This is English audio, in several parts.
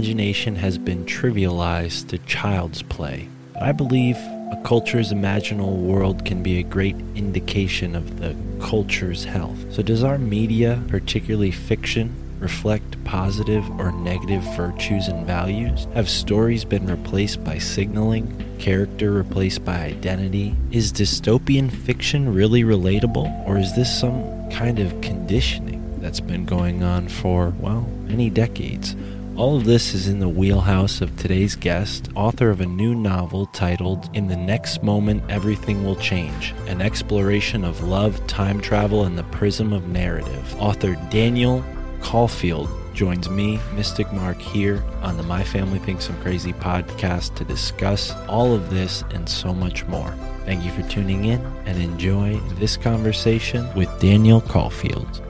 Imagination has been trivialized to child's play. I believe a culture's imaginal world can be a great indication of the culture's health. So, does our media, particularly fiction, reflect positive or negative virtues and values? Have stories been replaced by signaling? Character replaced by identity? Is dystopian fiction really relatable? Or is this some kind of conditioning that's been going on for, well, many decades? All of this is in the wheelhouse of today's guest, author of a new novel titled In the Next Moment Everything Will Change An Exploration of Love, Time Travel, and the Prism of Narrative. Author Daniel Caulfield joins me, Mystic Mark, here on the My Family Thinks I'm Crazy podcast to discuss all of this and so much more. Thank you for tuning in and enjoy this conversation with Daniel Caulfield.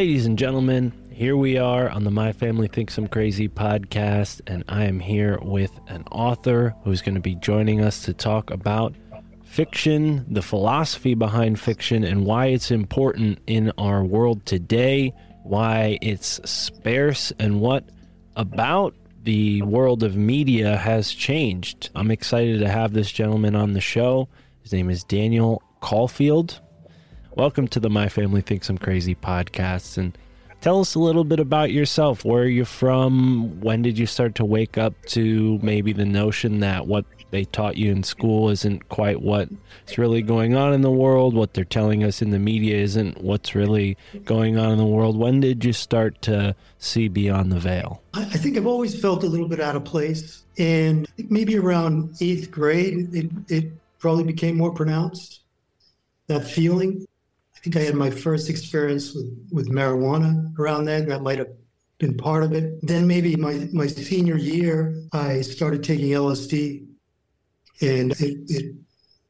Ladies and gentlemen, here we are on the My Family Thinks I'm Crazy podcast, and I am here with an author who's going to be joining us to talk about fiction, the philosophy behind fiction, and why it's important in our world today, why it's sparse, and what about the world of media has changed. I'm excited to have this gentleman on the show. His name is Daniel Caulfield. Welcome to the My Family Thinks I'm Crazy podcast. And tell us a little bit about yourself. Where are you from? When did you start to wake up to maybe the notion that what they taught you in school isn't quite what's really going on in the world? What they're telling us in the media isn't what's really going on in the world? When did you start to see beyond the veil? I think I've always felt a little bit out of place. And maybe around eighth grade, it, it probably became more pronounced. That feeling. I think I had my first experience with, with marijuana around then. That might have been part of it. Then maybe my, my senior year, I started taking LSD and it, it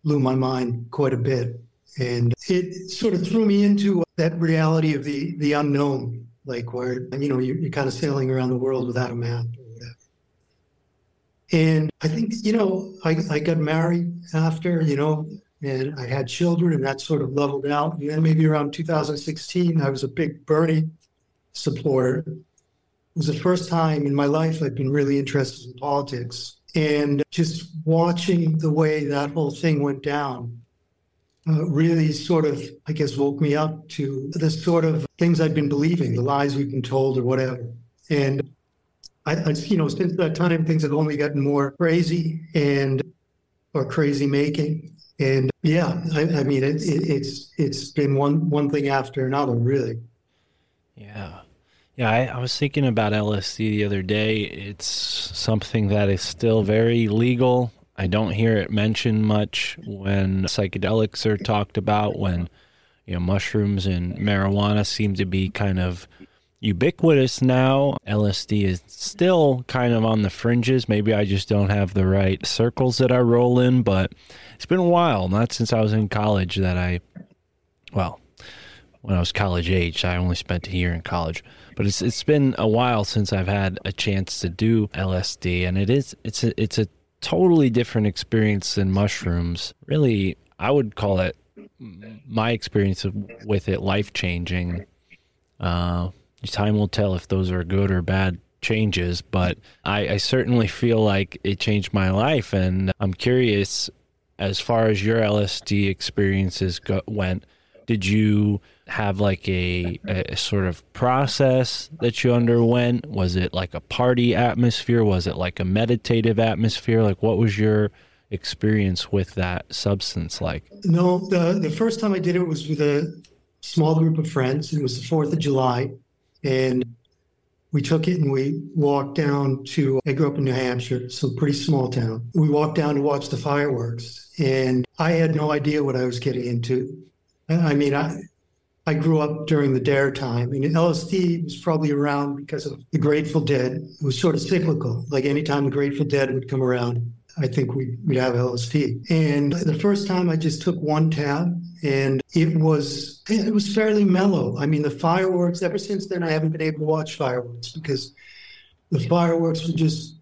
blew my mind quite a bit. And it sort of threw me into that reality of the, the unknown, like where, you know, you're, you're kind of sailing around the world without a map or whatever. And I think, you know, I, I got married after, you know, and I had children and that sort of leveled out. And then maybe around 2016, I was a big Bernie supporter. It was the first time in my life I'd been really interested in politics. And just watching the way that whole thing went down uh, really sort of, I guess, woke me up to the sort of things I'd been believing, the lies we've been told or whatever. And I, I, you know, since that time, things have only gotten more crazy and or crazy making. And yeah, I, I mean, it, it, it's it's been one one thing after another, really. Yeah. Yeah, I, I was thinking about LSD the other day. It's something that is still very legal. I don't hear it mentioned much when psychedelics are talked about, when you know mushrooms and marijuana seem to be kind of ubiquitous now. LSD is still kind of on the fringes. Maybe I just don't have the right circles that I roll in, but it's been a while, not since I was in college that I, well, when I was college age, I only spent a year in college. But it's it's been a while since I've had a chance to do LSD, and it is it's a it's a totally different experience than mushrooms. Really, I would call it my experience with it life changing. Uh, time will tell if those are good or bad changes, but I, I certainly feel like it changed my life, and I'm curious as far as your LSD experiences go, went. Did you have like a, a sort of process that you underwent? Was it like a party atmosphere? Was it like a meditative atmosphere? Like, what was your experience with that substance like? No, the the first time I did it was with a small group of friends. It was the Fourth of July, and we took it and we walked down to. I grew up in New Hampshire, so pretty small town. We walked down to watch the fireworks, and I had no idea what I was getting into. I mean, I I grew up during the Dare time. and LSD was probably around because of the Grateful Dead. It was sort of cyclical. Like anytime the Grateful Dead would come around, I think we, would have LSD. And the first time I just took one tab and it was it was fairly mellow. I mean, the fireworks, ever since then, I haven't been able to watch fireworks because the fireworks were just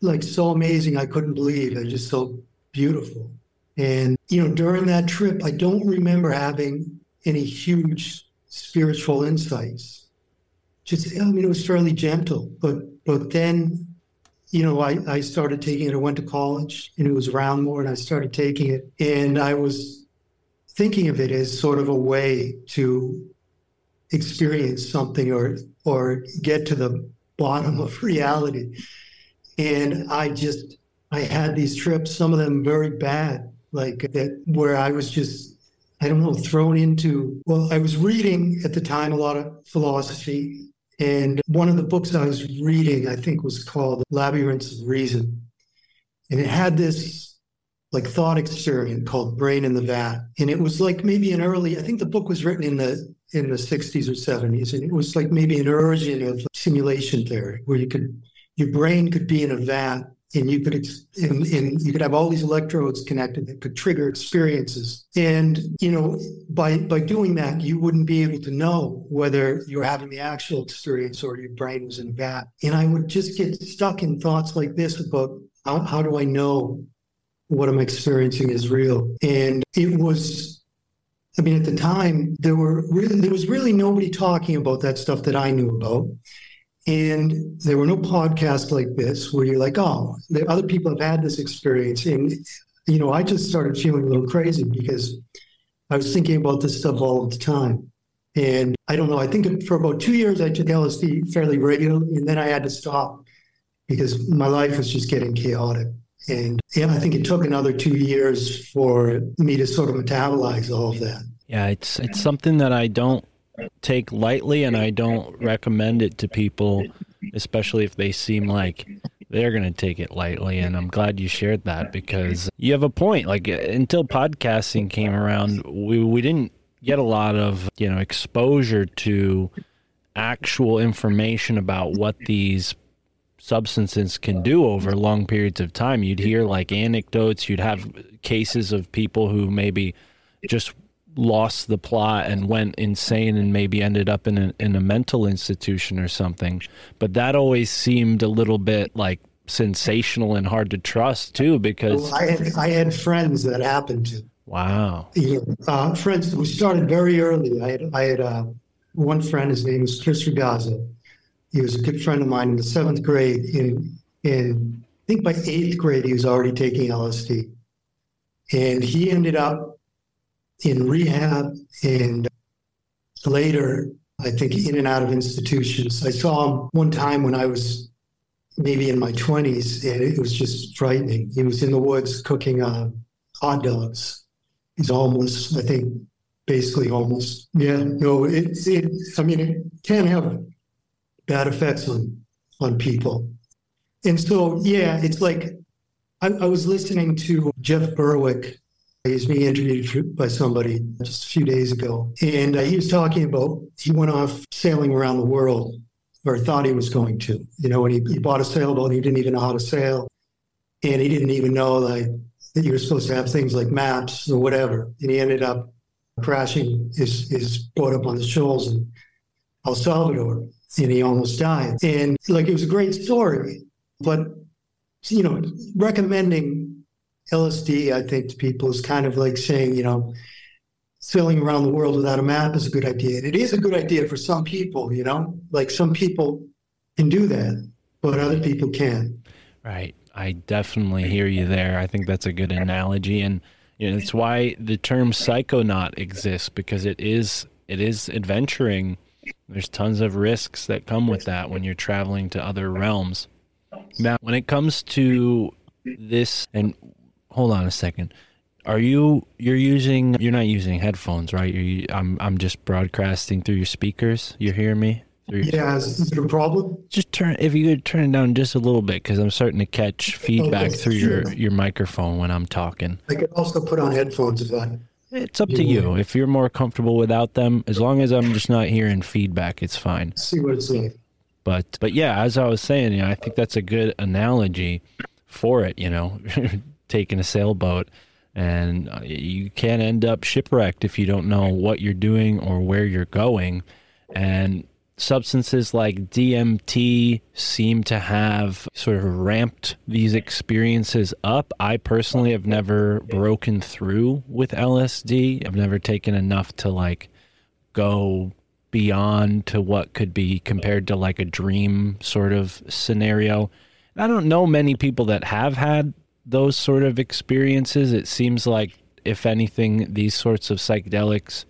like so amazing. I couldn't believe they're just so beautiful. And, you know, during that trip, I don't remember having any huge spiritual insights. Just, I mean, it was fairly gentle, but but then, you know, I, I started taking it. I went to college, and it was around more, and I started taking it, and I was thinking of it as sort of a way to experience something or or get to the bottom of reality. And I just I had these trips, some of them very bad, like that where I was just I don't know, thrown into, well, I was reading at the time a lot of philosophy. And one of the books I was reading, I think, was called Labyrinths of Reason. And it had this like thought experiment called Brain in the Vat. And it was like maybe an early, I think the book was written in the in the 60s or 70s. And it was like maybe an version of simulation theory where you could your brain could be in a vat and you could and, and, you could have all these electrodes connected that could trigger experiences and you know by by doing that you wouldn't be able to know whether you're having the actual experience or your brain was in a vat and i would just get stuck in thoughts like this about how, how do i know what i'm experiencing is real and it was I mean, at the time, there were really there was really nobody talking about that stuff that I knew about. And there were no podcasts like this where you're like, oh, other people have had this experience. And, you know, I just started feeling a little crazy because I was thinking about this stuff all the time. And I don't know, I think for about two years I took LSD fairly regularly, and then I had to stop because my life was just getting chaotic. And yeah, I think it took another two years for me to sort of metabolize all of that. Yeah, it's it's something that I don't take lightly, and I don't recommend it to people, especially if they seem like they're going to take it lightly. And I'm glad you shared that because you have a point. Like until podcasting came around, we we didn't get a lot of you know exposure to actual information about what these substances can do over long periods of time. You'd hear like anecdotes, you'd have cases of people who maybe just lost the plot and went insane and maybe ended up in a, in a mental institution or something. But that always seemed a little bit like sensational and hard to trust too because I, had, I had friends that happened to. Wow. Know, uh, friends, we started very early. I had, I had uh, one friend, his name was Chris Ragazzo. He was a good friend of mine in the seventh grade. In, in I think by eighth grade, he was already taking LSD. And he ended up in rehab and later, I think, in and out of institutions. I saw him one time when I was maybe in my 20s, and it was just frightening. He was in the woods cooking uh, hot dogs. He's almost, I think, basically homeless. Yeah, no, it, it, I mean, it can have bad effects on, on people. And so, yeah, it's like I, I was listening to Jeff Berwick. He's being interviewed by somebody just a few days ago. And uh, he was talking about he went off sailing around the world or thought he was going to. You know, and he, he bought a sailboat he didn't even know how to sail. And he didn't even know like that you were supposed to have things like maps or whatever. And he ended up crashing his, his boat up on the shoals in El Salvador and he almost died. And like it was a great story, but you know, recommending LSD, I think, to people is kind of like saying, you know, sailing around the world without a map is a good idea. And it is a good idea for some people, you know, like some people can do that, but other people can't. Right. I definitely hear you there. I think that's a good analogy, and you know, it's why the term psychonaut exists because it is it is adventuring. There's tons of risks that come with that when you're traveling to other realms. Now, when it comes to this, and hold on a second, are you you're using you're not using headphones, right? You're, I'm I'm just broadcasting through your speakers. You hear me? Through Yeah, is, it a problem? Just turn if you could turn it down just a little bit because I'm starting to catch oh, feedback Okay, through your sure. your microphone when I'm talking. I could also put on headphones if I. It's up to you. If you're more comfortable without them, as long as I'm just not hearing feedback, it's fine. See what it's like. But but yeah, as I was saying, you know, I think that's a good analogy for it. You know, taking a sailboat, and uh, you can end up shipwrecked if you don't know what you're doing or where you're going. And substances like DMT seem to have sort of ramped these experiences up. I personally have never broken through with LSD. I've never taken enough to like go beyond to what could be compared to like a dream sort of scenario. I don't know many people that have had those sort of experiences. It seems like, if anything, these sorts of psychedelics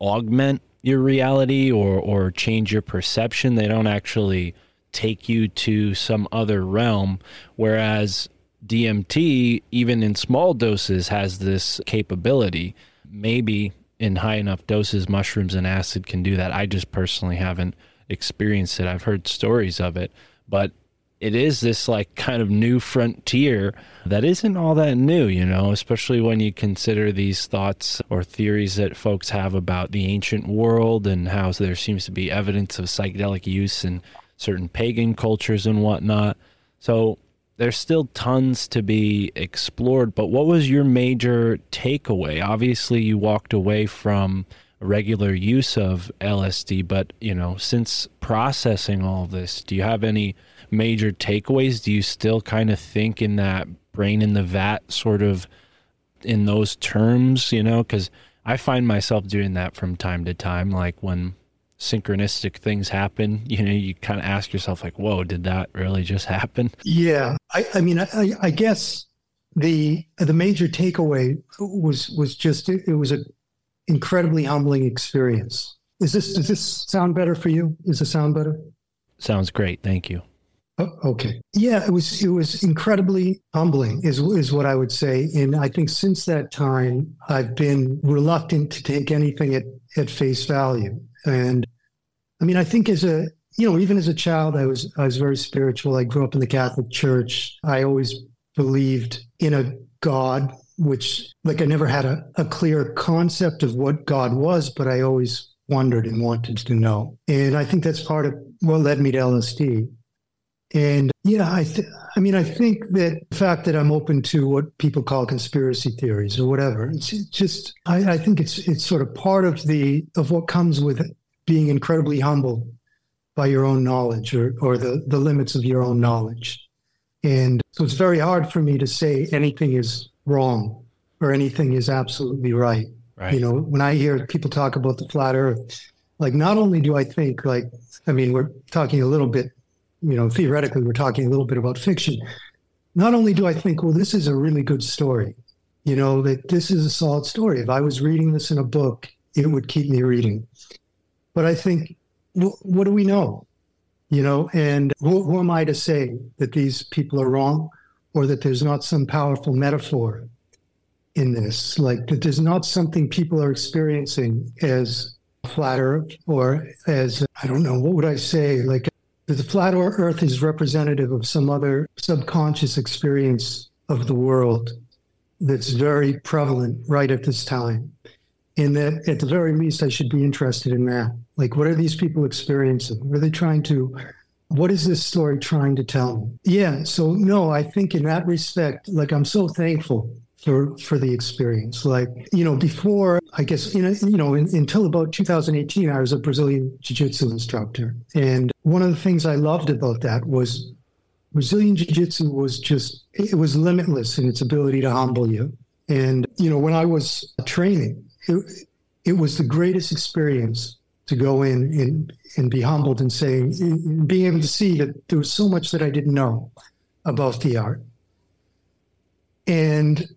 augment your reality or, or change your perception. They don't actually take you to some other realm. Whereas DMT, even in small doses, has this capability. Maybe in high enough doses, mushrooms and acid can do that. I just personally haven't experienced it. I've heard stories of it, but it is this like kind of new frontier that isn't all that new, you know, especially when you consider these thoughts or theories that folks have about the ancient world and how there seems to be evidence of psychedelic use in certain pagan cultures and whatnot. So there's still tons to be explored, but what was your major takeaway? Obviously, you walked away from regular use of LSD, but you know, since processing all this, do you have any major takeaways? Do you still kind of think in that brain in the vat sort of in those terms, you know, cuz I find myself doing that from time to time like when synchronistic things happen, you know, you kind of ask yourself like, "Whoa, did that really just happen?" Yeah, I, I mean, I, I guess the the major takeaway was was just it, it was an incredibly humbling experience. Is this does this sound better for you? Is it sound better? Sounds great. Thank you. Oh, okay. Yeah, it was it was incredibly humbling is is what I would say. And I think since that time I've been reluctant to take anything at, at face value. And I mean I think as a you know, even as a child I was I was very spiritual. I grew up in the Catholic Church. I always believed in a God, which like I never had a, a clear concept of what God was, but I always wondered and wanted to know. And I think that's part of what led me to LSD. And yeah, I, th- I mean, I think that the fact that I'm open to what people call conspiracy theories or whatever, it's just, I, I think it's it's sort of part of the of what comes with being incredibly humble by your own knowledge or or the the limits of your own knowledge. And so it's very hard for me to say anything is wrong or anything is absolutely right. Right. You know, when I hear people talk about the flat earth, like not only do I think like, I mean, we're talking a little bit, you know, theoretically, we're talking a little bit about fiction. Not only do I think, well, this is a really good story, you know, that this is a solid story. If I was reading this in a book, it would keep me reading. But I think, well, what do we know? you know, and who, who am I to say that these people are wrong or that there's not some powerful metaphor in this? Like that there's not something people are experiencing as flat earth or as, I don't know, what would I say? Like that the flat earth is representative of some other subconscious experience of the world that's very prevalent right at this time. And that at the very least, I should be interested in that. Like, what are these people experiencing? What are they trying to, what is this story trying to tell me? Yeah. So, no, I think in that respect, like, I'm so thankful for, for the experience. Like, you know, before, I guess, you know, you know in, until about 2018, I was a Brazilian Jiu Jitsu instructor. And one of the things I loved about that was Brazilian Jiu Jitsu was just, it was limitless in its ability to humble you. And, you know, when I was training, it, it was the greatest experience to go in and, and be humbled and saying, and being able to see that there was so much that I didn't know about the art. And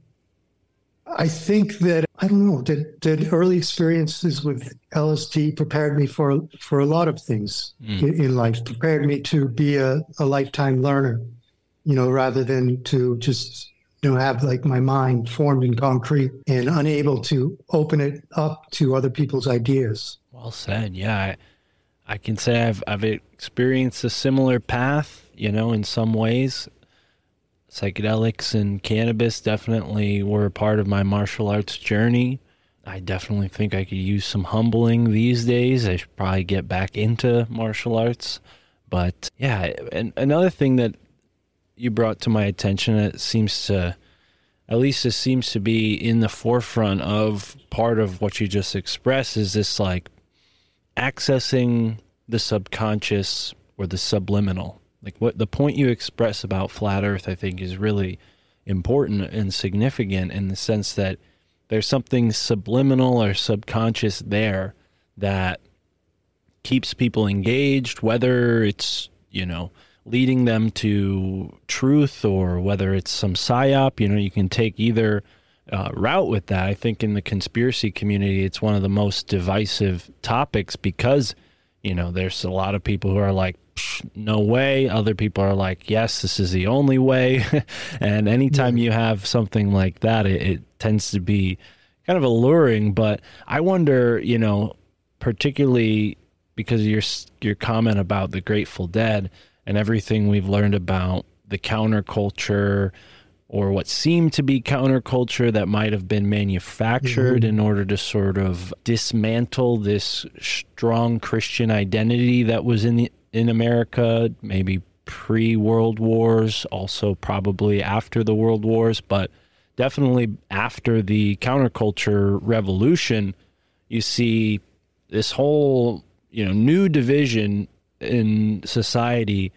I think that I don't know that, that early experiences with LSD prepared me for for a lot of things Mm. in, in life. Prepared me to be a, a lifetime learner, you know, rather than to just you know have like my mind formed in concrete and unable to open it up to other people's ideas. Well said. Yeah, I, I can say I've I've experienced a similar path. You know, in some ways, psychedelics and cannabis definitely were a part of my martial arts journey. I definitely think I could use some humbling these days. I should probably get back into martial arts. But yeah, and another thing that you brought to my attention, it seems to, at least it seems to be in the forefront of part of what you just expressed, is this like accessing the subconscious or the subliminal. Like what the point you express about flat earth I think is really important and significant in the sense that there's something subliminal or subconscious there that keeps people engaged whether it's, you know, leading them to truth or whether it's some psyop, you know, you can take either uh, route with that. I think in the conspiracy community, it's one of the most divisive topics because, you know, there's a lot of people who are like, "Psh, no way. Other people are like, yes, this is the only way. and anytime you have something like that, it, it tends to be kind of alluring. But I wonder, you know, particularly because of your your comment about the Grateful Dead and everything we've learned about the counterculture or what seemed to be counterculture that might have been manufactured mm-hmm. in order to sort of dismantle this strong Christian identity that was in the, in America, maybe pre World Wars, also probably after the World Wars, but definitely after the counterculture revolution, you see this whole you know new division in society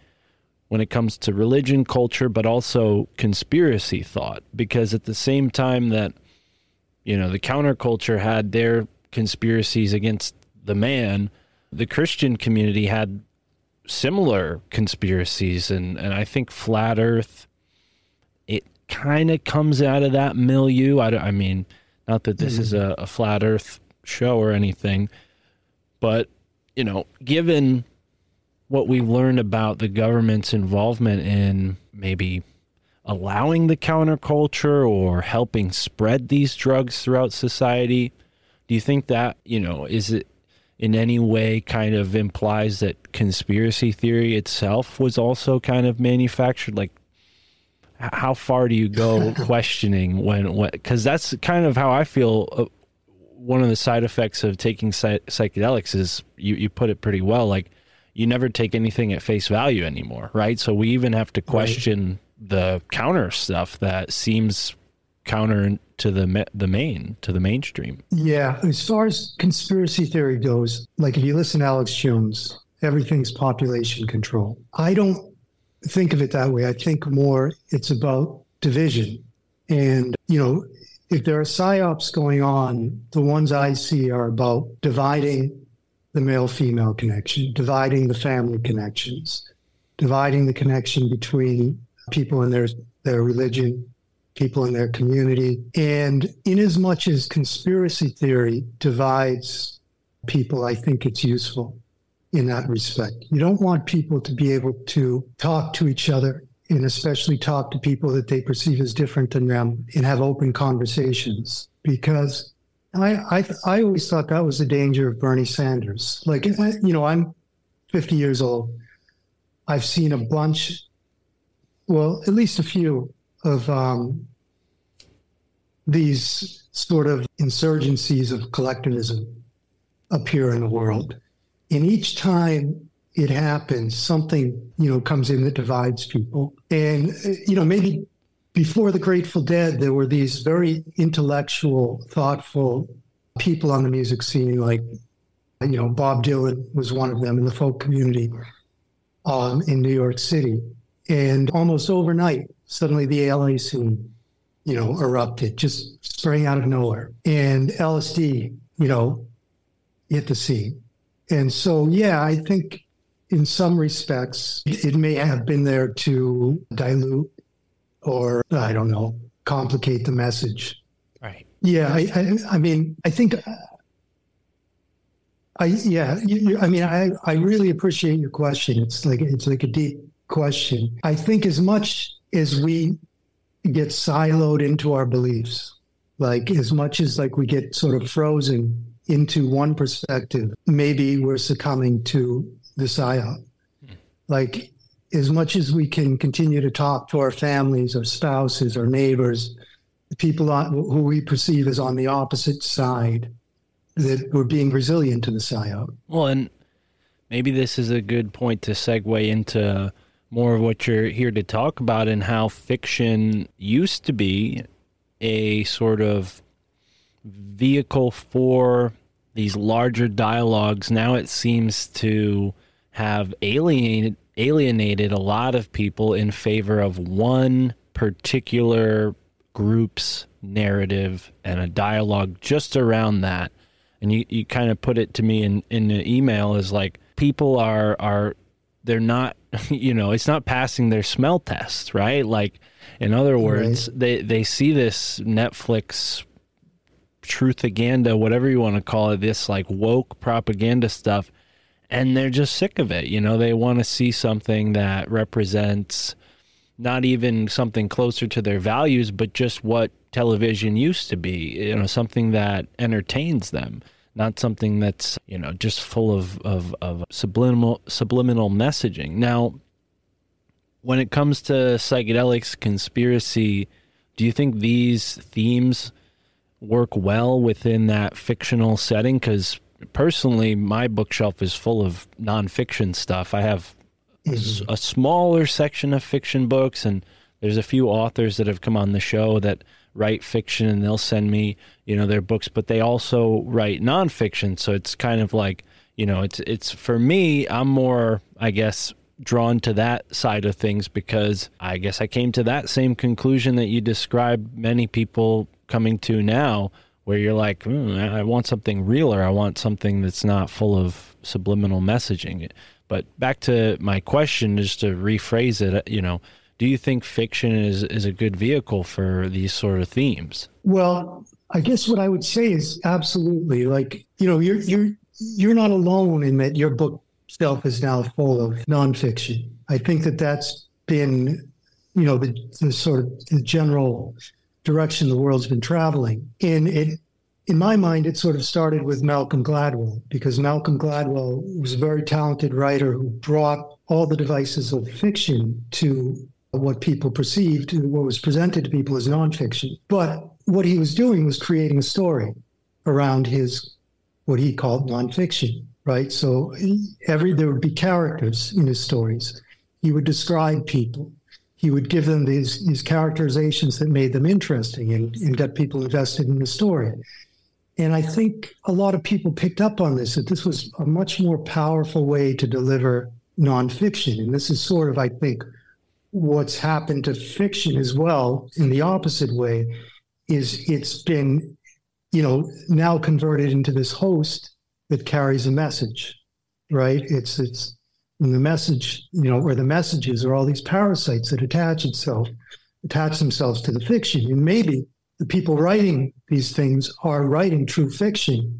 when it comes to religion, culture, but also conspiracy thought. Because at the same time that, you know, the counterculture had their conspiracies against the man, the Christian community had similar conspiracies. And, and I think Flat Earth, it kind of comes out of that milieu. I, I mean, not that this is a, mm-hmm. a Flat Earth show or anything, but, you know, given what we've learned about the government's involvement in maybe allowing the counterculture or helping spread these drugs throughout society do you think that you know is it in any way kind of implies that conspiracy theory itself was also kind of manufactured like how far do you go questioning when when because that's kind of how i feel uh, one of the side effects of taking psy- psychedelics is you, you put it pretty well like you never take anything at face value anymore, right? So we even have to question the counter stuff that seems counter to the the main to the mainstream. Yeah, as far as conspiracy theory goes, like if you listen to Alex Jones, everything's population control. I don't think of it that way. I think more it's about division. And, you know, if there are psyops going on, the ones I see are about dividing the male female connection, dividing the family connections, dividing the connection between people and their their religion, people in their community. And in as much as conspiracy theory divides people, I think it's useful in that respect. You don't want people to be able to talk to each other and especially talk to people that they perceive as different than them and have open conversations because I, I, I always thought that was the danger of Bernie Sanders. Like, you know, I'm 50 years old. I've seen a bunch, well, at least a few of um, these sort of insurgencies of collectivism appear in the world. And each time it happens, something, you know, comes in that divides people. And, you know, maybe before the Grateful Dead, there were these very intellectual, thoughtful people on the music scene, like, you know, Bob Dylan was one of them in the folk community um, in New York City. And almost overnight, suddenly the LA scene, you know, erupted, just sprang out of nowhere. And LSD, you know, hit the scene. And so, yeah, I think in some respects, it may have been there to dilute or, I don't know, complicate the message. Right. Yeah, I, I, I mean, I think, I yeah, you, you- I mean, I, I really appreciate your question. It's like it's like a deep question. I think as much as we get siloed into our beliefs, like as much as like we get sort of frozen into one perspective, maybe we're succumbing to the psyop. Like as much as we can continue to talk to our families, our spouses, our neighbors, people on, who we perceive as on the opposite side, that we're being resilient to the psyop. Well, and maybe this is a good point to segue into more of what you're here to talk about and how fiction used to be a sort of vehicle for these larger dialogues. Now it seems to have alienated alienated a lot of people in favor of one particular group's narrative and a dialogue just around that and you, you kind of put it to me in, in the email as like people are are they're not you know it's not passing their smell test right? Like in other words they they see this netflix truthaganda whatever you want to call it this like woke propaganda stuff and they're just sick of it you know? They want to see something that represents not even something closer to their values, but just what television used to be. You know, something that entertains them, not something that's you know just full of of, of subliminal subliminal messaging. Now, when it comes to psychedelics, conspiracy, do you think these themes work well within that fictional setting? Because personally, my bookshelf is full of nonfiction stuff. I have mm-hmm. a smaller section of fiction books and there's a few authors that have come on the show that write fiction and they'll send me you know their books but they also write nonfiction. So it's kind of like you know it's it's for me i'm more i guess drawn to that side of things because i guess i came to that same conclusion that you described many people coming to now where you're like "Hmm, i I want something realer i want something that's not full of subliminal messaging. But back to my question, just to rephrase it, you know, do you think fiction is, is a good vehicle for these sort of themes? Well, I guess what I would say is absolutely like you know you're you're you're not alone in that your book shelf is now full of nonfiction. I think that that's been you know the, the sort of the general direction the world's been traveling, and it in my mind it sort of started with Malcolm Gladwell because Malcolm Gladwell was a very talented writer who brought all the devices of fiction to what people perceived, what was presented to people as nonfiction. But what he was doing was creating a story around his what he called nonfiction, right? So every there would be characters in his stories. He would describe people. He would give them these these characterizations that made them interesting and, and got people invested in the story. And I think a lot of people picked up on this that this was a much more powerful way to deliver nonfiction. And this is sort of, I think, what's happened to fiction as well in the opposite way is it's been you know now converted into this host that carries a message right? It's it's the message you know or the messages are all these parasites that attach itself attach themselves to the fiction. And maybe the people writing these things are writing true fiction.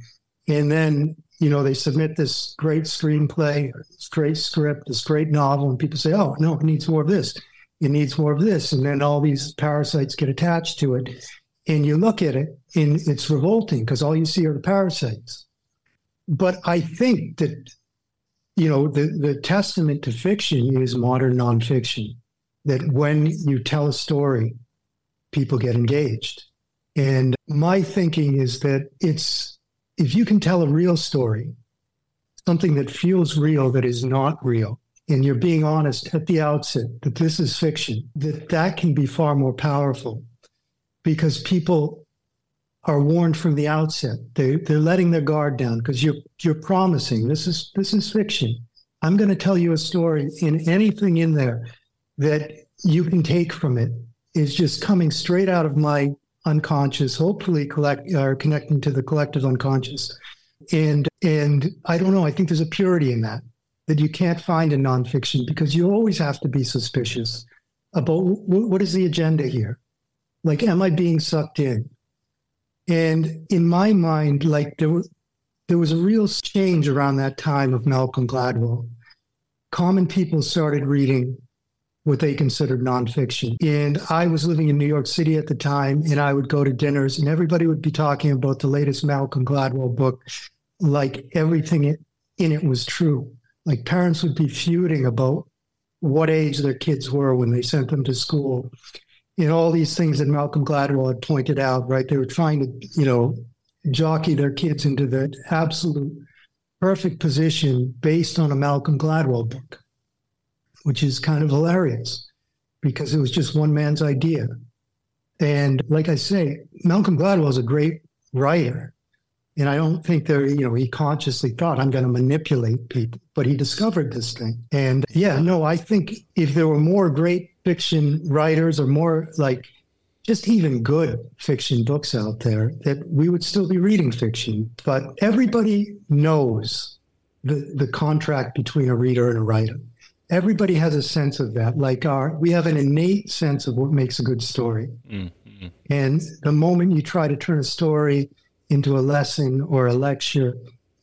And then you know, they submit this great screenplay, this great script, this great novel, and people say, oh, no, it needs more of this. It needs more of this. And then all these parasites get attached to it. And you look at it and it's revolting because all you see are the parasites. But I think that, you know, the, the testament to fiction is modern nonfiction, that when you tell a story, people get engaged. And my thinking is that it's if you can tell a real story, something that feels real that is not real, and you're being honest at the outset that this is fiction, that that can be far more powerful because people are warned from the outset. They they're letting their guard down because you're you're promising this is this is fiction. I'm going to tell you a story, and anything in there that you can take from it is just coming straight out of my unconscious, hopefully collect or connecting to the collective unconscious. And and I don't know. I think there's a purity in that that you can't find in nonfiction because you always have to be suspicious about w- what is the agenda here. Like, am I being sucked in? And in my mind, like there was there was a real change around that time of Malcolm Gladwell. Common people started reading what they considered nonfiction. And I was living in New York City at the time, and I would go to dinners, and everybody would be talking about the latest Malcolm Gladwell book, like everything in it was true. Like parents would be feuding about what age their kids were when they sent them to school. And all these things that Malcolm Gladwell had pointed out, right? They were trying to, you know, jockey their kids into the absolute perfect position based on a Malcolm Gladwell book which is kind of hilarious because it was just one man's idea. And like I say, Malcolm Gladwell is a great writer. And I don't think that, you know, he consciously thought I'm going to manipulate people, but he discovered this thing. And yeah, no, I think if there were more great fiction writers or more like just even good fiction books out there, that we would still be reading fiction. But everybody knows the, the contract between a reader and a writer everybody has a sense of that. Like our, we have an innate sense of what makes a good story. Mm-hmm. And the moment you try to turn a story into a lesson or a lecture,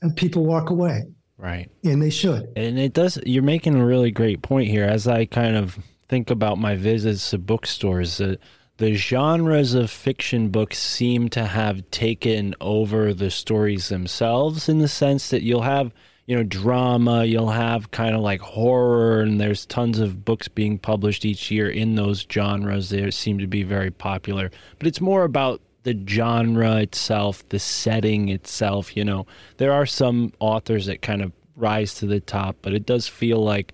and people walk away. Right. And they should. And it does, you're making a really great point here. As I kind of think about my visits to bookstores, the, the genres of fiction books seem to have taken over the stories themselves in the sense that you'll have you know drama you'll have kind of like horror and there's tons of books being published each year in those genres. They seem to be very popular. But it's more about the genre itself the setting itself you know. There are some authors that kind of rise to the top but it does feel like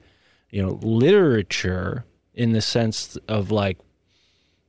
you know literature in the sense of like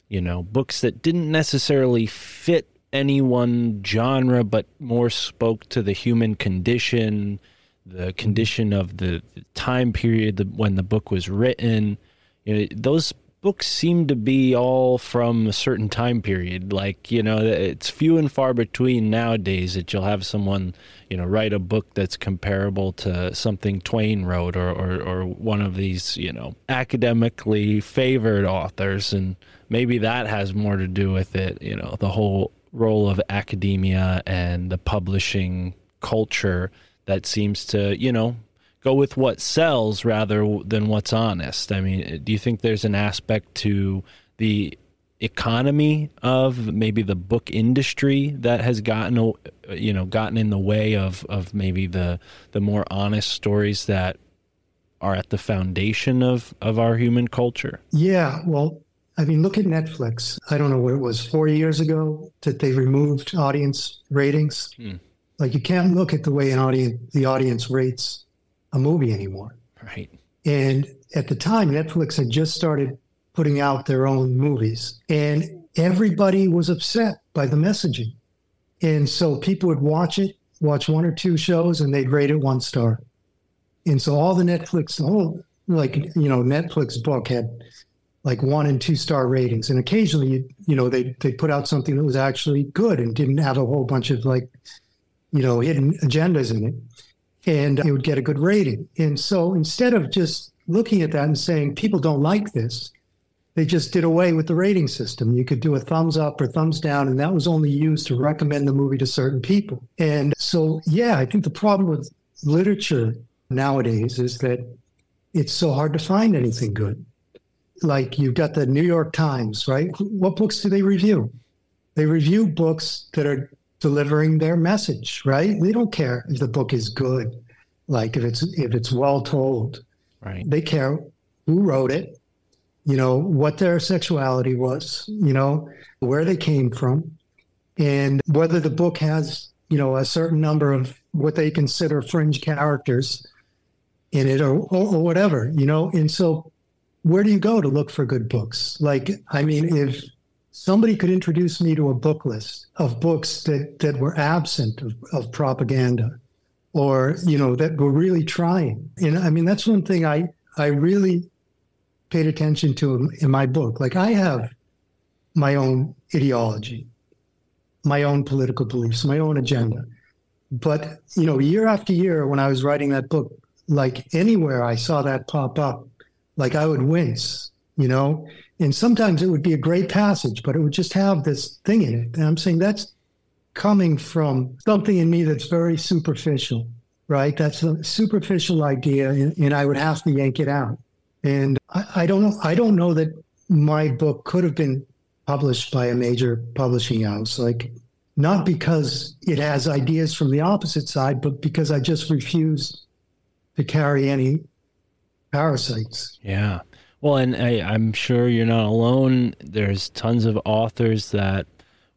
you know books that didn't necessarily fit any one genre but more spoke to the human condition the condition of the, time period when the book was written. You know, those books seem to be all from a certain time period. Like, you know, it's few and far between nowadays that you'll have someone, you know, write a book that's comparable to something Twain wrote or, or, or one of these, you know, academically favored authors. And maybe that has more to do with it, you know, the whole role of academia and the publishing culture that seems to, you know, go with what sells rather than what's honest. I mean, do you think there's an aspect to the economy of maybe the book industry that has gotten you know gotten in the way of of maybe the the more honest stories that are at the foundation of of our human culture yeah well i mean look at netflix i don't know what it was 4 years ago that they removed audience ratings hmm. Like you can't look at the way an audience the audience rates a movie anymore. Right. And at the time, Netflix had just started putting out their own movies, and everybody was upset by the messaging. And so people would watch it, watch one or two shows, and they'd rate it one star. And so all the Netflix, the whole like you know Netflix book had like one and two star ratings, and occasionally you you know they they put out something that was actually good and didn't have a whole bunch of like you know, hidden agendas in it, and it would get a good rating. And so instead of just looking at that and saying people don't like this, they just did away with the rating system. You could do a thumbs up or thumbs down, and that was only used to recommend the movie to certain people. And so yeah, I think the problem with literature nowadays is that it's so hard to find anything good. Like you've got the New York Times, right? What books do they review? They review books that are delivering their message, right? They don't care if the book is good, like if it's if it's well told. Right. They care who wrote it, you know, what their sexuality was, you know, where they came from, and whether the book has, you know, a certain number of what they consider fringe characters in it or, or, or whatever, you know. And so, where do you go to look for good books? Like, I mean, if somebody could introduce me to a book list of books that, that were absent of, of propaganda or, you know, that were really trying. And I mean, that's one thing I, I really paid attention to in my book. Like, I have my own ideology, my own political beliefs, my own agenda. But, you know, year after year, when I was writing that book, like anywhere I saw that pop up, like I would wince, you know? And sometimes it would be a great passage, but it would just have this thing in it. And I'm saying that's coming from something in me that's very superficial, right? That's a superficial idea, and, I would have to yank it out. And I, I don't know. I don't know that my book could have been published by a major publishing house, like not because it has ideas from the opposite side, but because I just refuse to carry any parasites. Yeah. Well, and I, I'm sure you're not alone. There's tons of authors that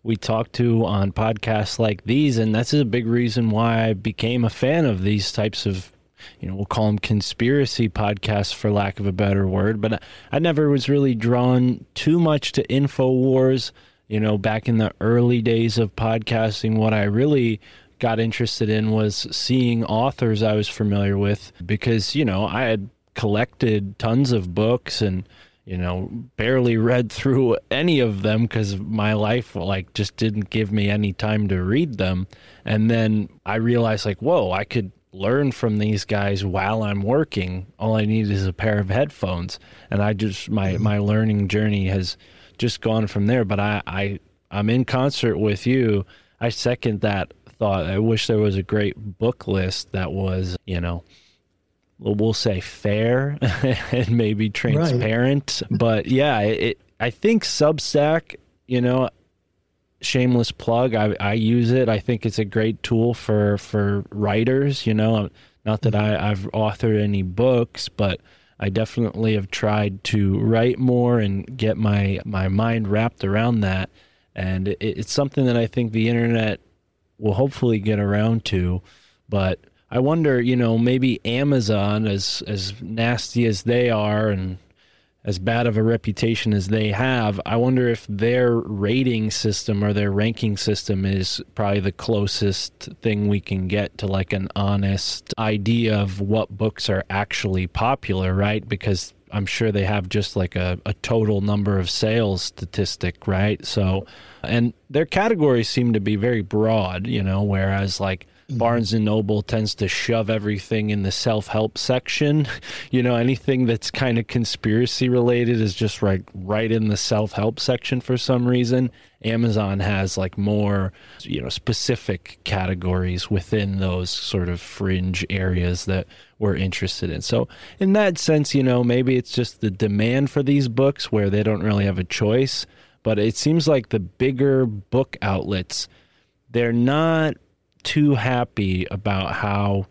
we talk to on podcasts like these, and that's a big reason why I became a fan of these types of, you know, we'll call them conspiracy podcasts for lack of a better word. But I never was really drawn too much to Infowars. You know, back in the early days of podcasting, what I really got interested in was seeing authors I was familiar with because, you know, I had collected tons of books and you know barely read through any of them because my life like just didn't give me any time to read them. And then i realized like whoa i could learn from these guys while i'm working. All i need is a pair of headphones. And i just my mm-hmm. my learning journey has just gone from there. But i i i'm in concert with you. I second that thought. I wish there was a great book list that was you know well, say fair and maybe transparent. But yeah, it, I think Substack, you know, shameless plug. I, I use it. I think it's a great tool for for writers. You know, not that I, I've authored any books, but I definitely have tried to write more and get my my mind wrapped around that. And it, it's something that I think the internet will hopefully get around to, but I wonder, you know, maybe Amazon, as as nasty as they are and as bad of a reputation as they have, I wonder if their rating system or their ranking system is probably the closest thing we can get to like an honest idea of what books are actually popular, right? Because I'm sure they have just like a, a total number of sales statistic, right? So, and their categories seem to be very broad, you know, whereas like Mm-hmm. Barnes and Noble tends to shove everything in the self help section. You know, anything that's kind of conspiracy related is just right right in the self help section for some reason. Amazon has like more, you know, specific categories within those sort of fringe areas that we're interested in. So, in that sense, you know, maybe it's just the demand for these books where they don't really have a choice. But it seems like the bigger book outlets, they're not too happy about how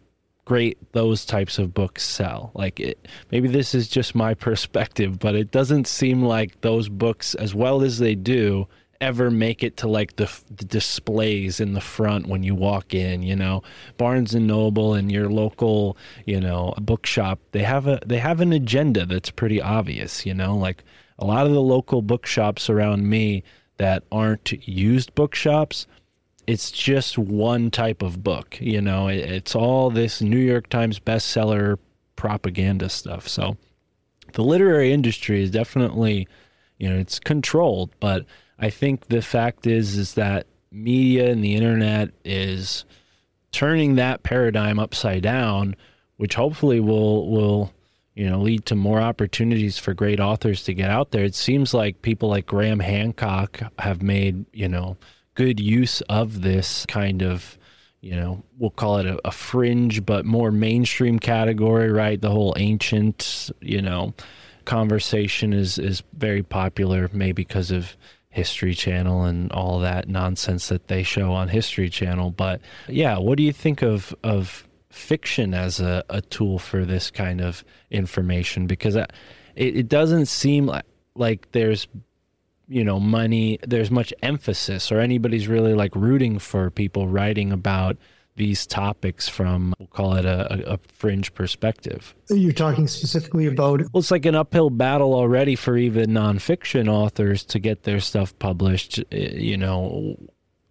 great those types of books sell. Like it, maybe this is just my perspective, but it doesn't seem like those books, as well as they do, ever make it to like the, the displays in the front when you walk in. You know, Barnes and Noble and your local, you know, bookshop. They have a they have an agenda that's pretty obvious. You know, like a lot of the local bookshops around me that aren't used bookshops it's just one type of book. You know, it, it's all this New York Times bestseller propaganda stuff. So the literary industry is definitely, you know, it's controlled, but I think the fact is is that media and the internet is turning that paradigm upside down, which hopefully will will you know lead to more opportunities for great authors to get out there. It seems like people like Graham Hancock have made, you know, good use of this kind of you know, we'll call it a, a fringe but more mainstream category, right? The whole ancient, you know, conversation is is very popular, maybe because of History Channel and all that nonsense that they show on History Channel. But yeah, what do you think of of fiction as a, a tool for this kind of information? Because uh, it, it doesn't seem like, like there's you know money there's much emphasis or anybody's really like rooting for people writing about these topics from we'll call it a, a fringe perspective. You're talking specifically about well it's like an uphill battle already for even nonfiction authors to get their stuff published eh, you know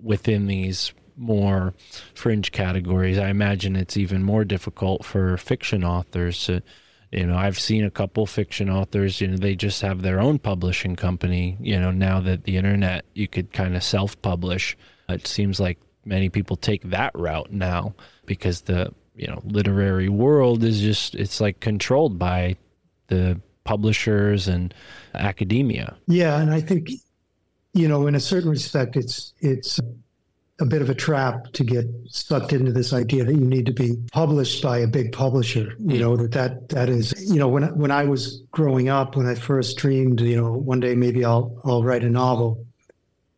within these more fringe categories. I imagine it's even more difficult for fiction authors to you know i've seen a couple fiction authors you know they just have their own publishing company you know now that the internet you could kind of self-publish. It seems like many people take that route now because the you know literary world is just it's like controlled by the publishers and academia. Yeah, and I think you know in a certain respect it's it's a bit of a trap to get sucked into this idea that you need to be published by a big publisher. You know that that that is you know when when I was growing up when I first dreamed you know one day maybe I'll I'll write a novel.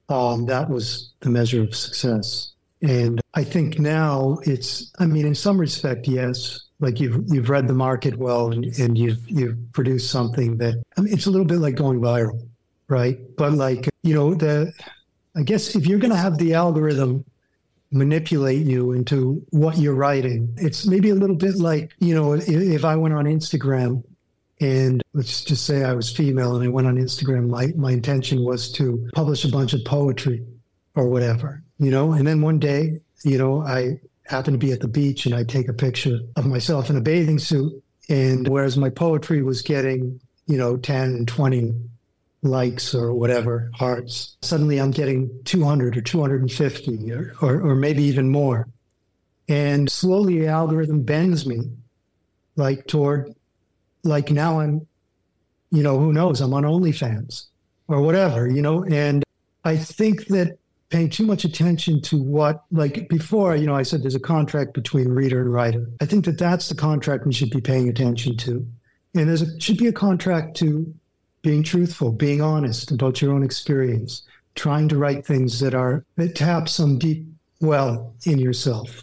Um, that was the measure of success. And I think now it's, I mean, in some respect, yes, like you've you've read the market well and, and you've you've produced something that I mean, it's a little bit like going viral, right? But like you know, the I guess if you're going to have the algorithm manipulate you into what you're writing, it's maybe a little bit like you know, if, I went on Instagram and let's just say I was female and I went on Instagram, my my intention was to publish a bunch of poetry or whatever, you know, and then one day, you know, I happen to be at the beach and I take a picture of myself in a bathing suit. And whereas my poetry was getting, you know, 10, 20 likes or whatever, hearts, suddenly I'm getting 200 or 250 or, or, or maybe even more. And slowly the algorithm bends me like toward, like now I'm, you know, who knows, I'm on OnlyFans or whatever, you know, and I think that paying too much attention to what like before you know i said there's a contract between reader and writer i think that that's the contract we should be paying attention to and there's a, should be a contract to being truthful being honest about your own experience trying to write things that are that tap some deep well in yourself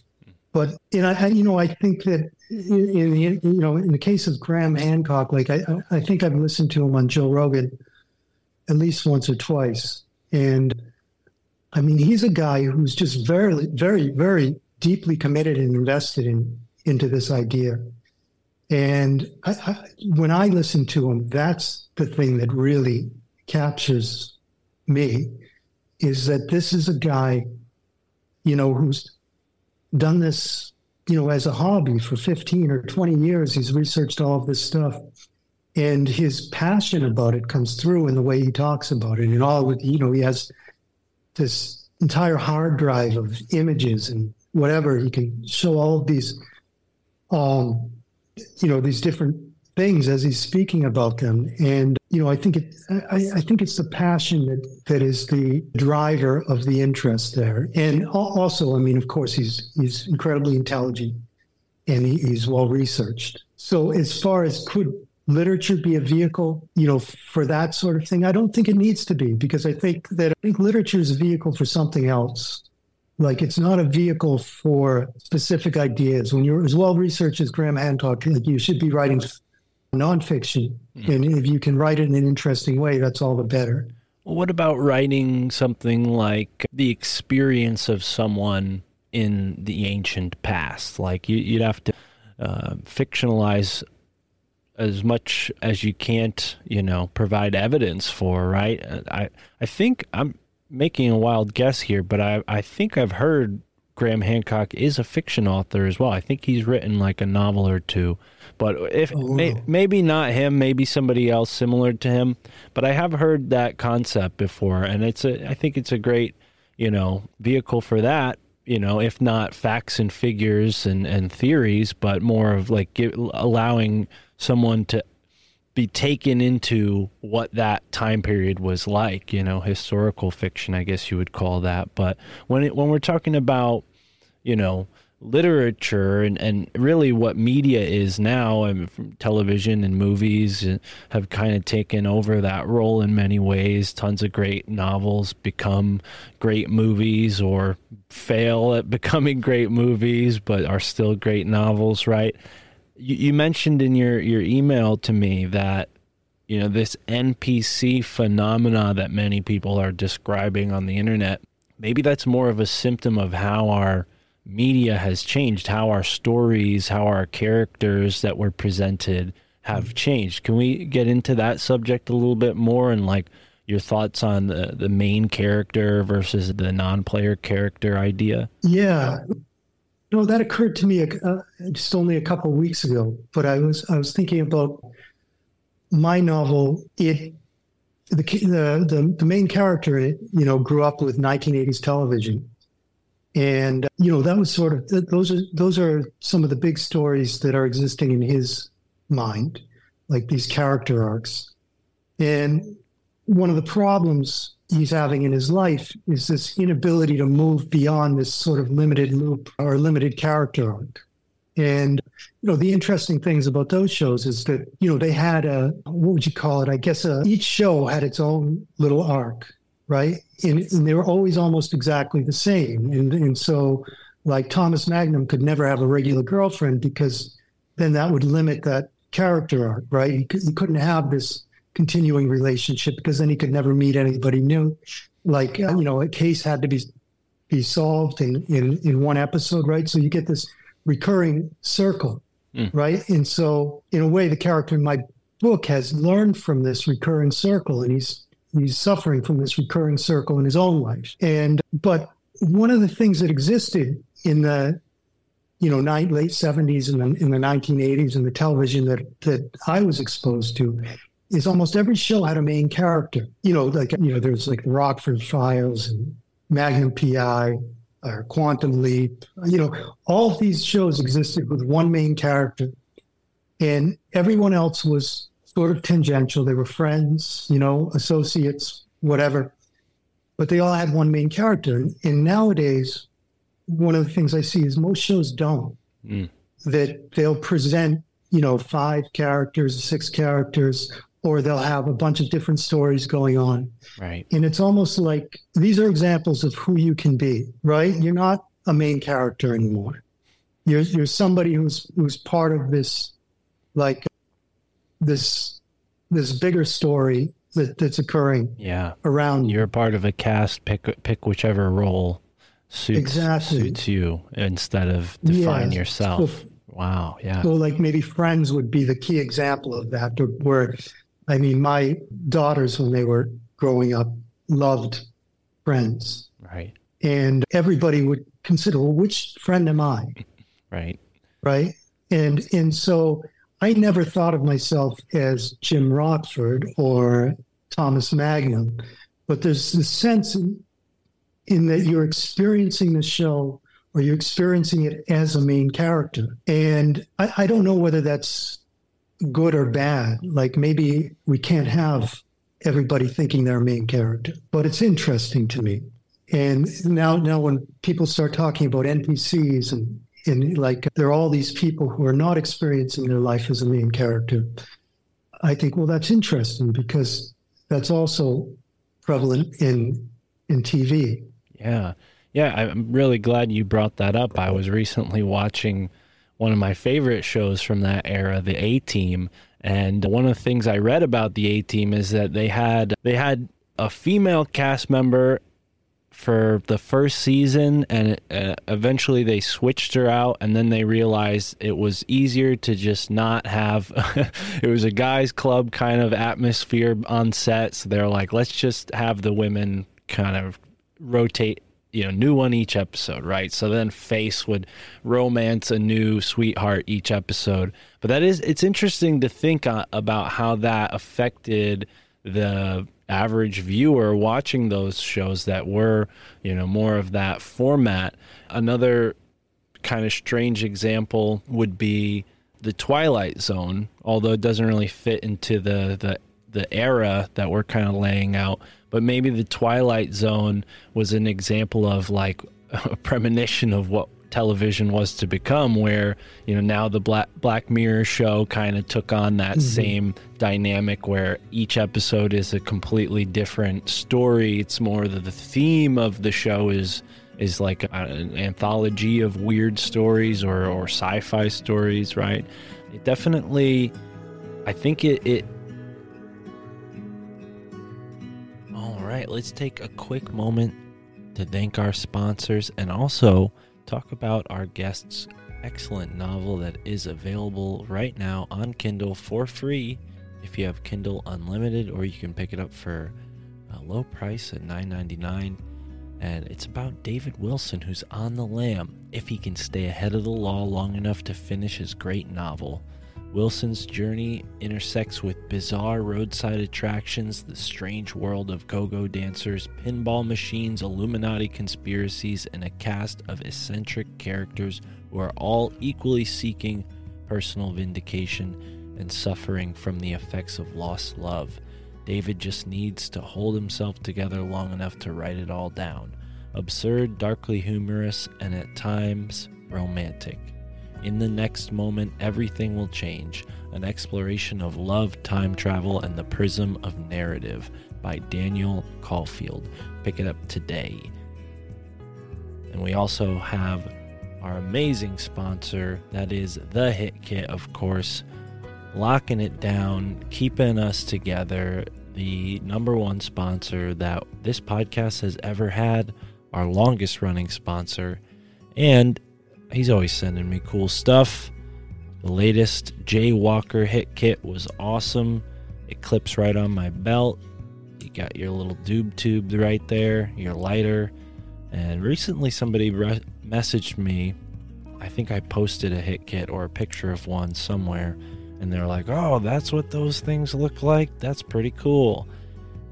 but and I, you know i think that in, in the you know in the case of graham hancock like i i think i've listened to him on joe rogan at least once or twice and I mean, he's a guy who's just very, very, very deeply committed and invested in into this idea. And I, I, when I listen to him, that's the thing that really captures me is that this is a guy, you know, who's done this, you know, as a hobby for 15 or 20 years. He's researched all of this stuff. And his passion about it comes through in the way he talks about it. And all you know, he has this entire hard drive of images and whatever. He can show all of these, um, you know, these different things as he's speaking about them. And you know, I think it, I, I think it's the passion that that is the driver of the interest there. And also, I mean, of course, he's he's incredibly intelligent and he, he's well researched. So as far as could literature be a vehicle, you know, for that sort of thing? I don't think it needs to be because I think that I think literature is a vehicle for something else. Like it's not a vehicle for specific ideas. When you're as well researched as Graham Hancock, like you should be writing nonfiction, mm. and if you can write it in an interesting way, that's all the better. What about writing something like the experience of someone in the ancient past? Like you, would have to uh, fictionalize as much as you can't, you know, provide evidence for, right? I I think I'm making a wild guess here, but I I think I've heard Graham Hancock is a fiction author as well. I think he's written like a novel or two, but if oh, may, maybe not him, maybe somebody else similar to him. But I have heard that concept before, and it's a I think it's a great you know vehicle for that you know, if not facts and figures and, and theories, but more of like give, allowing someone to be taken into what that time period was like, you know, historical fiction, I guess you would call that. But when it, when we're talking about, you know, literature and, and really what media is now and television and movies uh, have kind of taken over that role in many ways tons of great novels become great movies or fail at becoming great movies but are still great novels right you, you mentioned in your, your email to me that you know this npc phenomena that many people are describing on the internet maybe that's more of a symptom of how our media has changed, how our stories, how our characters that were presented have changed. Can we get into that subject a little bit more and like your thoughts on the, the main character versus the non-player character idea? Yeah. No, that occurred to me uh, just only a couple of weeks ago. But I was I was thinking about my novel. It the the the, the main character, you know, grew up with 1980s television, and you know that was sort of those are those are some of the big stories that are existing in his mind like these character arcs and one of the problems he's having in his life is this inability to move beyond this sort of limited loop or limited character arc and you know the interesting things about those shows is that you know they had a what would you call it i guess a, each show had its own little arc right? And, and, they were always almost exactly the same. And, and so, like Thomas Magnum could never have a regular girlfriend because then that would limit that character arc, right? Could, he couldn't have this continuing relationship because then he could never meet anybody new. Like, you know, a case had to be be solved in, in, in one episode, right? So you get this recurring circle, mm. right? And so, in a way, the character in my book has learned from this recurring circle and he's he's suffering from this recurring circle in his own life. And but one of the things that existed in the you know late 70s and in the 1980s and the television that that I was exposed to is almost every show had a main character. You know, like you know, there's like the Rockford Files and Magnum PI or Quantum Leap. You know, all these shows existed with one main character, and everyone else was sort of tangential. They were friends, you know, associates, whatever. But they all had one main character. And nowadays, one of the things I see is most shows don't. Mm. That they'll present, you know, five characters, six characters, or they'll have a bunch of different stories going on. Right. And it's almost like these are examples of who you can be, right? You're not a main character anymore. You're you're somebody who's who's part of this like this this bigger story that, that's occurring yeah around you're part of a cast pick pick whichever role suits exactly. suits you instead of define yeah. yourself so, wow yeah so like maybe friends would be the key example of that where i mean my daughters when they were growing up loved friends. Right. And everybody would consider well which friend am i? Right. Right? And and so I never thought of myself as Jim Rockford or Thomas Magnum, but there's this sense in, in that you're experiencing the show or you're experiencing it as a main character. And I, I don't know whether that's good or bad. Like maybe we can't have everybody thinking they're a main character, but it's interesting to me. And now, now when people start talking about NPCs and and like there are all these people who are not experiencing their life as a main character. I think, well, that's interesting because that's also prevalent in in TV. Yeah. Yeah, I'm really glad you brought that up. I was recently watching one of my favorite shows from that era, The A Team, and one of the things I read about the A Team is that they had they had a female cast member for the first season and uh, eventually they switched her out and then they realized it was easier to just not have it was a guys club kind of atmosphere on set. So they're like let's just have the women kind of rotate you know new one each episode right so then face would romance a new sweetheart each episode but that is it's interesting to think uh, about how that affected the average viewer watching those shows that were, you know, more of that format. Another kind of strange example would be the Twilight Zone, although it doesn't really fit into the the the era that we're kind of laying out. But maybe the Twilight Zone was an example of like a premonition of what television was to become where you know now the black black mirror show kind of took on that mm-hmm. same dynamic where each episode is a completely different story. It's more that the theme of the show is is like a- an anthology of weird stories or or sci-fi stories right? It definitely i think it, it right let's take a quick moment to thank our sponsors and also talk about our guest's excellent novel that is available right now on Kindle for free if you have Kindle Unlimited, or you can pick it up for a low price at $9.99. And it's about David Wilson, who's on the lam if he can stay ahead of the law long enough to finish his great novel. Wilson's journey intersects with bizarre roadside attractions, the strange world of go go dancers, pinball machines, Illuminati conspiracies, and a cast of eccentric characters who are all equally seeking personal vindication and suffering from the effects of lost love. David just needs to hold himself together long enough to write it all down. Absurd, darkly humorous, and at times romantic. In the next moment, everything will change. An exploration of love, time travel, and the prism of narrative by Daniel Caulfield. Pick it up today. And we also have our amazing sponsor, that is The Hit Kit, of course, locking it down, keeping us together. The number one sponsor that this podcast has ever had, our longest running sponsor. And he's always sending me cool stuff. The latest Jay Walker hit kit was awesome. It clips right on my belt. You got your little doob tube right there, your lighter. And recently somebody re- messaged me. I think I posted a hit kit or a picture of one somewhere. And they're like, oh, that's what those things look like? That's pretty cool.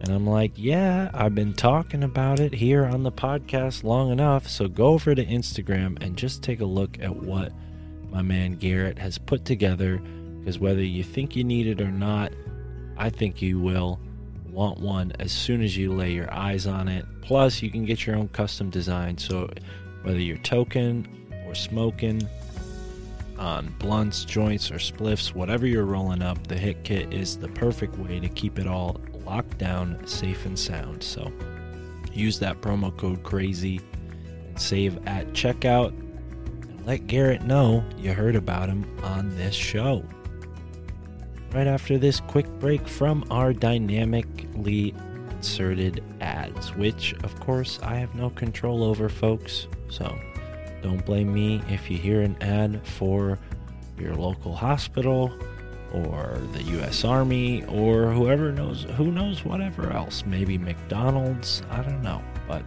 And I'm like, yeah, I've been talking about it here on the podcast long enough. So go over to Instagram and just take a look at what my man Garrett has put together. Because whether you think you need it or not, I think you will want one as soon as you lay your eyes on it. Plus, you can get your own custom design. So whether you're token or smoking, on blunts, joints, or spliffs, whatever you're rolling up, the Hit Kit is the perfect way to keep it all locked down, safe and sound. So use that promo code CRAZY and save at checkout and let Garrett know you heard about him on this show. Right after this quick break from our dynamically inserted ads, which of course I have no control over, folks. So don't blame me if you hear an ad for your local hospital or the US Army or whoever knows who knows whatever else. Maybe McDonald's, I don't know. But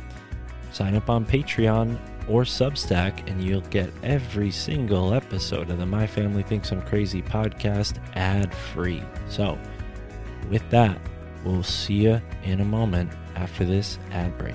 sign up on Patreon or Substack and you'll get every single episode of the My Family Thinks I'm Crazy podcast ad free. So, with that, we'll see you in a moment after this ad break.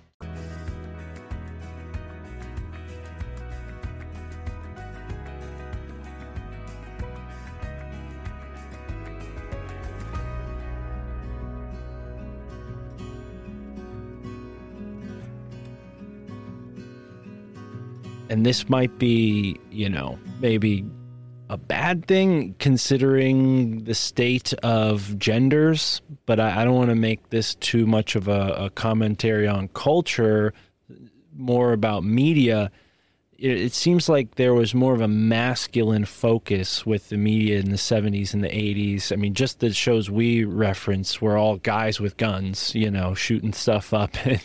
and this might be, you know, maybe a bad thing considering the state of genders, but I, I don't want to make this too much of a, a commentary on culture, more about media. It, it seems like there was more of a masculine focus with the media in the 70s and the 80s. I mean, just the shows we reference were all guys with guns, you know, shooting stuff up in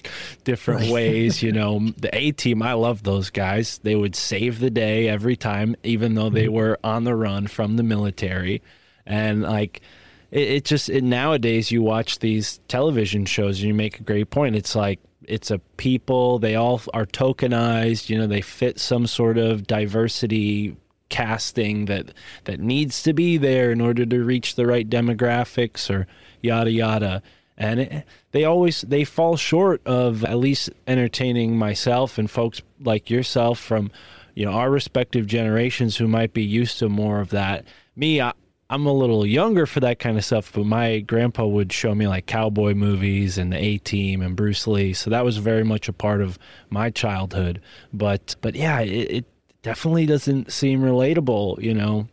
different Right. ways. You know, the A team, I love those guys. They would save the day every time, even though they mm-hmm. were on the run from the military. And like, it, it just it, nowadays you watch these television shows and you make a great point. It's like it's a people. They all are tokenized. You know, they fit some sort of diversity casting that that needs to be there in order to reach the right demographics or yada yada. And it, they always they fall short of at least entertaining myself and folks like yourself from you know our respective generations who might be used to more of that. Me, I, I'm a little younger for that kind of stuff, but my grandpa would show me like cowboy movies and the A Team and Bruce Lee, so that was very much a part of my childhood. But but yeah, it, it definitely doesn't seem relatable, you know,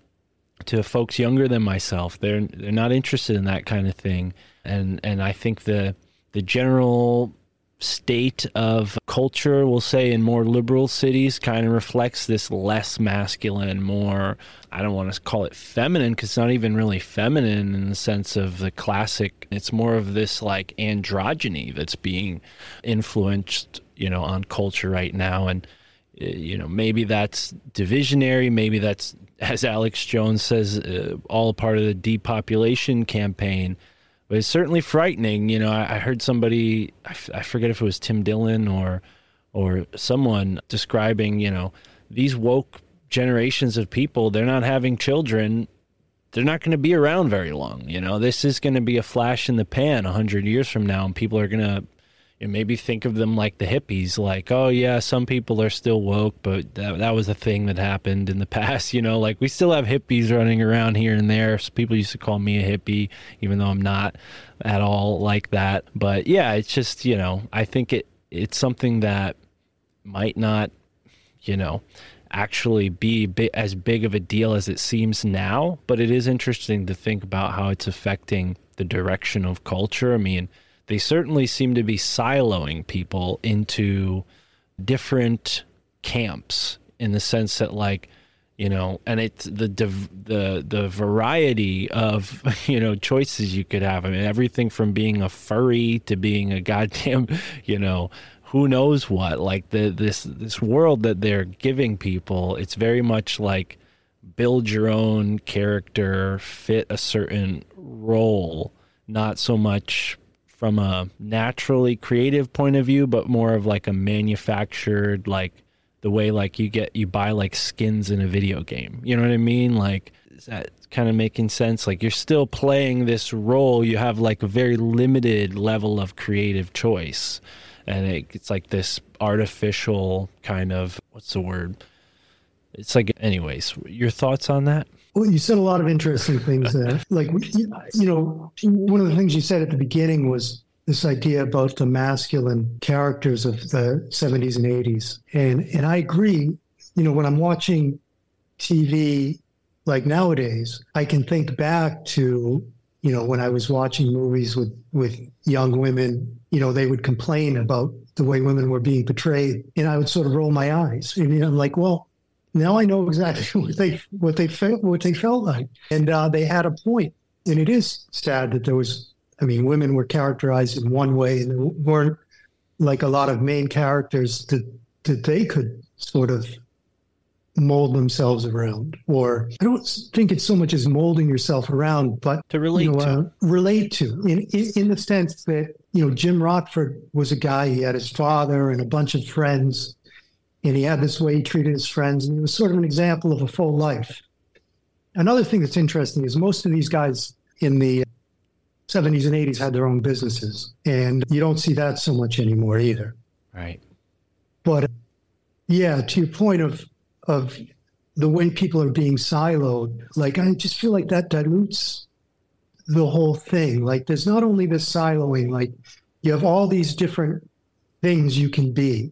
to folks younger than myself. They're they're not interested in that kind of thing, and and I think the the general state of culture, we'll say, in more liberal cities kind of reflects this less masculine, more, I don't want to call it feminine because it's not even really feminine in the sense of the classic. It's more of this like androgyny that's being influenced, you know, on culture right now. And, uh, you know, maybe that's divisionary. Maybe that's, as Alex Jones says, uh, all part of the depopulation campaign but it's certainly frightening. You know, I, I heard somebody, I, f- I forget if it was Tim Dillon or or someone describing, you know, these woke generations of people, they're not having children. They're not going to be around very long. You know, this is going to be a flash in the pan a hundred years from now, and people are going to know, maybe think of them like the hippies, like, oh yeah, some people are still woke, but that that was a thing that happened in the past. You know, like we still have hippies running around here and there. So people used to call me a hippie, even though I'm not at all like that. But yeah, it's just you know, I think it it's something that might not, you know, actually be as big of a deal as it seems now. But it is interesting to think about how it's affecting the direction of culture. I mean they certainly seem to be siloing people into different camps in the sense that like you know and it's the the the variety of you know choices you could have. I mean everything from being a furry to being a goddamn you know who knows what. Like the this this world that they're giving people it's very much like build your own character fit a certain role not so much from a naturally creative point of view, but more of like a manufactured, like the way like you get you buy like skins in a video game. You know what I mean? Like is that kind of making sense? Like you're still playing this role. You have like a very limited level of creative choice, and it, it's like this artificial kind of what's the word? It's like, anyways, your thoughts on that? Well, you said a lot of interesting things there. like, you know, one of the things you said at the beginning was this idea about the masculine characters of the 70s and 80s. And and I agree, you know, when I'm watching TV like nowadays, I can think back to, you know, when I was watching movies with with young women, you know, they would complain about the way women were being portrayed, and I would sort of roll my eyes. And I'm like, well, now I know exactly what they what they felt what they felt like, and uh, they had a point. And it is sad that there was. I mean, women were characterized in one way, and there weren't like a lot of main characters that that they could sort of mold themselves around. Or I don't think it's so much as molding yourself around, but to relate you know, to. Uh, relate to in, in in the sense that you know Jim Rockford was a guy. He had his father and a bunch of friends and he had this way he treated his friends, and he was sort of an example of a full life. Another thing that's interesting is most of these guys in the 70s and 80s had their own businesses, and you don't see that so much anymore either. Right. But yeah, to your point of of the way people are being siloed, like I just feel like that dilutes the whole thing. Like there's not only this siloing, like you have all these different things you can be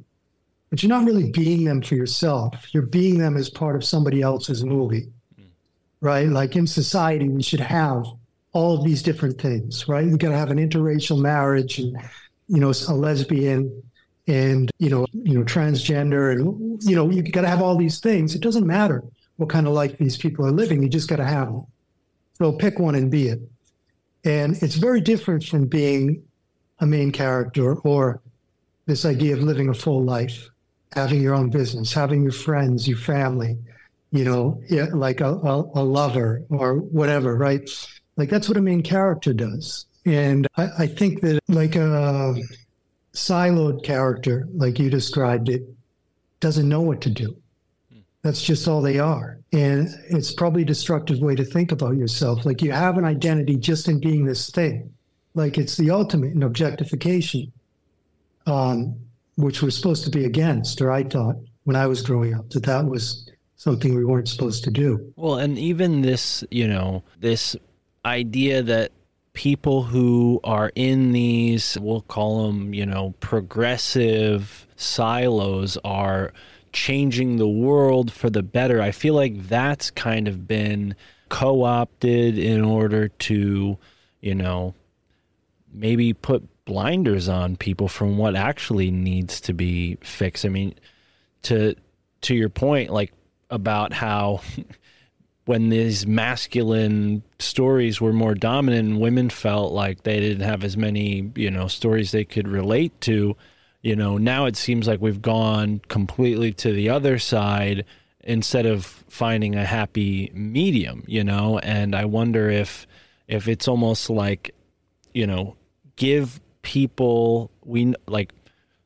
but you're not really being them for yourself. You're being them as part of somebody else's movie, mm. right? Like in society, we should have all of these different things, right? We got to have an interracial marriage and, you know, a lesbian and, you know, you know, transgender and, you know, you got to have all these things. It doesn't matter what kind of life these people are living. You just got to have them. So pick one and be it. And it's very different from being a main character or this idea of living a full life having your own business, having your friends, your family, you know, like a, a, a lover or whatever, right? Like that's what a main character does. And I, I think that like a siloed character, like you described it, doesn't know what to do. That's just all they are. And it's probably a destructive way to think about yourself. Like you have an identity just in being this thing. Like it's the ultimate in objectification, um, which we're supposed to be against, or I thought when I was growing up that that was something we weren't supposed to do. Well, and even this, you know, this idea that people who are in these, we'll call them, you know, progressive silos are changing the world for the better. I feel like that's kind of been co opted in order to, you know, maybe put blinders on people from what actually needs to be fixed. I mean, to to your point, like about how when these masculine stories were more dominant women felt like they didn't have as many, you know, stories they could relate to, you know, now it seems like we've gone completely to the other side instead of finding a happy medium, you know, and I wonder if if it's almost like, you know, give people we like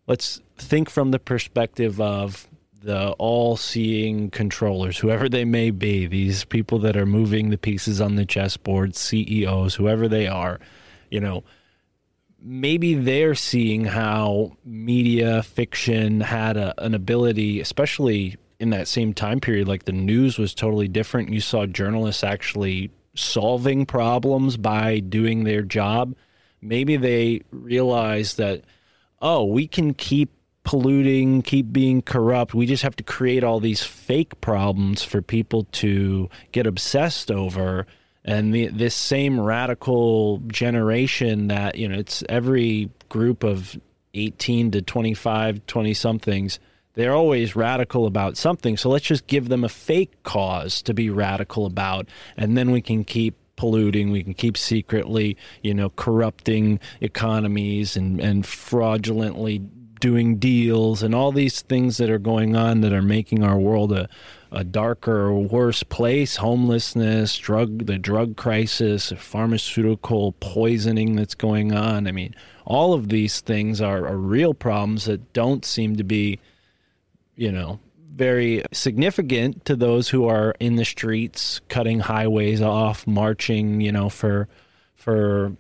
let's think from the perspective of the all-seeing controllers whoever they may be these people that are moving the pieces on the chessboard CEOs whoever they are you know maybe they're seeing how media fiction had a, an ability especially in that same time period like the news was totally different. You saw journalists actually solving problems by doing their job maybe they realize that oh we can keep polluting keep being corrupt. We just have to create all these fake problems for people to get obsessed over. And the, this same radical generation that you know it's every group of 18 to 25 20 somethings they're always radical about something. So let's just give them a fake cause to be radical about and then we can keep polluting we can keep secretly you know corrupting economies and and fraudulently doing deals and all these things that are going on that are making our world a, a darker or worse place. Homelessness drug the drug crisis pharmaceutical poisoning that's going on. I mean all of these things are, are real problems that don't seem to be you know very significant to those who are in the streets cutting highways off marching you know for for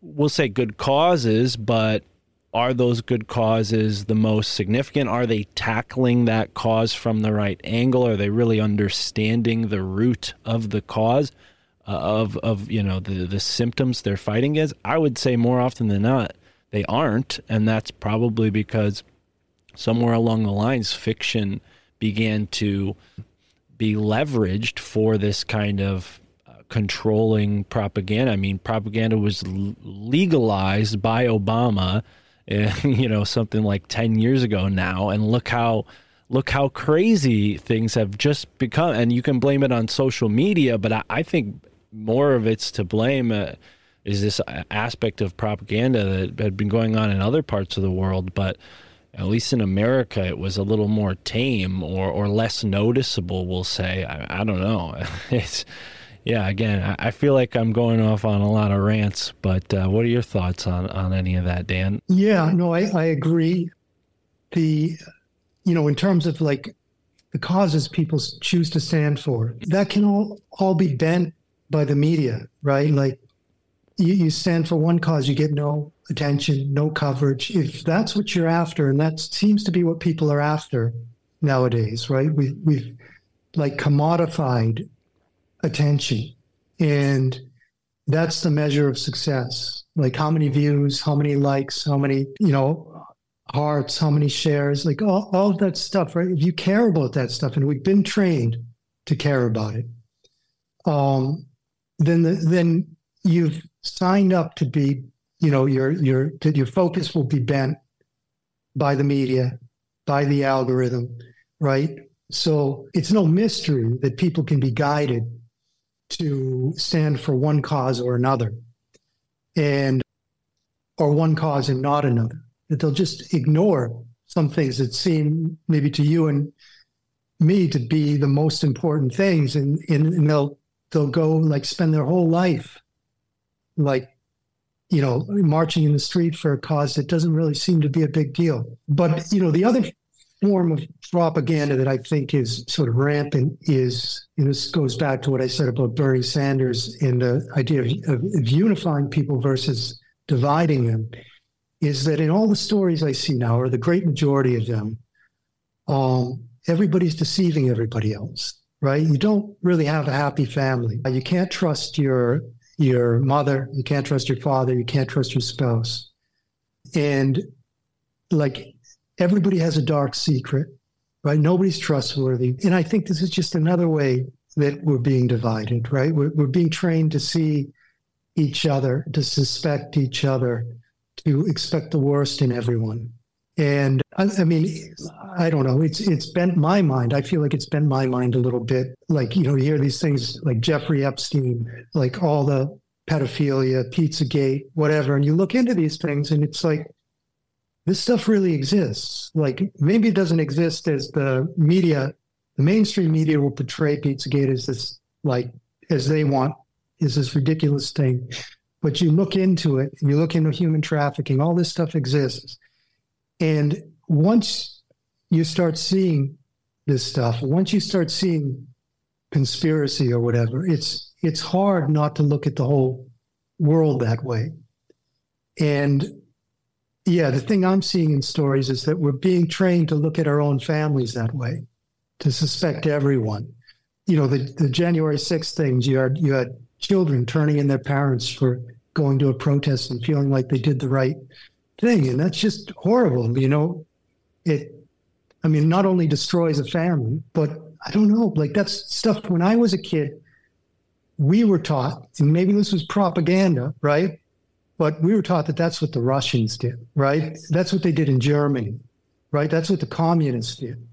we'll say good causes but are those good causes the most significant? Are they tackling that cause from the right angle? Are they really understanding the root of the cause uh, of of you know the the symptoms they're fighting against? I would say more often than not they aren't, and that's probably because somewhere along the lines fiction began to be leveraged for this kind of uh, controlling propaganda. I mean, propaganda was legalized by Obama you know something like 10 years ago now. And look how look how crazy things have just become. And you can blame it on social media but i, I think more of it's to blame uh, is this aspect of propaganda that had been going on in other parts of the world. But at least in america it was a little more tame or, or less noticeable we'll say i, I don't know it's yeah, again, I feel like I'm going off on a lot of rants, but uh, what are your thoughts on, on any of that, Dan? Yeah, no, I, I agree. The, you know, in terms of like the causes people choose to stand for, that can all, all be bent by the media, right? Like you, you stand for one cause, you get no attention, no coverage. If that's what you're after, and that seems to be what people are after nowadays, right? We, we've like commodified attention. And that's the measure of success. Like how many views, how many likes, how many, you know, hearts, how many shares, like all, all of that stuff, right? If you care about that stuff, and we've been trained to care about it, um, then the, then you've signed up to be, you know, your your your focus will be bent by the media, by the algorithm, right? So it's no mystery that people can be guided to stand for one cause or another and or one cause and not another that they'll just ignore some things that seem maybe to you and me to be the most important things and, and, and they'll they'll go like spend their whole life like you know, marching in the street for a cause that doesn't really seem to be a big deal. But, you know, the other form of propaganda that I think is sort of rampant is, and this goes back to what I said about Bernie Sanders and the idea of, of, of unifying people versus dividing them, is that in all the stories I see now, or the great majority of them, um, everybody's deceiving everybody else, right? You don't really have a happy family. You can't trust your your mother, you can't trust your father, you can't trust your spouse. And like everybody has a dark secret, right? Nobody's trustworthy. And I think this is just another way that we're being divided, right? We're, we're being trained to see each other, to suspect each other, to expect the worst in everyone. And I, I, mean, I don't know. It's it's bent my mind. I feel like it's bent my mind a little bit. Like you know, you hear these things like Jeffrey Epstein, like all the pedophilia, Pizzagate, whatever, and you look into these things, and it's like this stuff really exists. Like maybe it doesn't exist as the media, the mainstream media will portray Pizzagate as this like as they want, is this ridiculous thing. But you look into it, and you look into human trafficking. All this stuff exists and once you start seeing this stuff, once you start seeing conspiracy or whatever, it's it's hard not to look at the whole world that way. And yeah, the thing I'm seeing in stories is that we're being trained to look at our own families that way, to suspect everyone. You know, the, the January 6th things, you had you had children turning in their parents for going to a protest and feeling like they did the right thing. And that's just horrible. You know, it, I mean, not only destroys a family, but I don't know, like that's stuff when I was a kid, we were taught, and maybe this was propaganda, right? But we were taught that that's what the Russians did, right? That's what they did in Germany, right? That's what the communists did.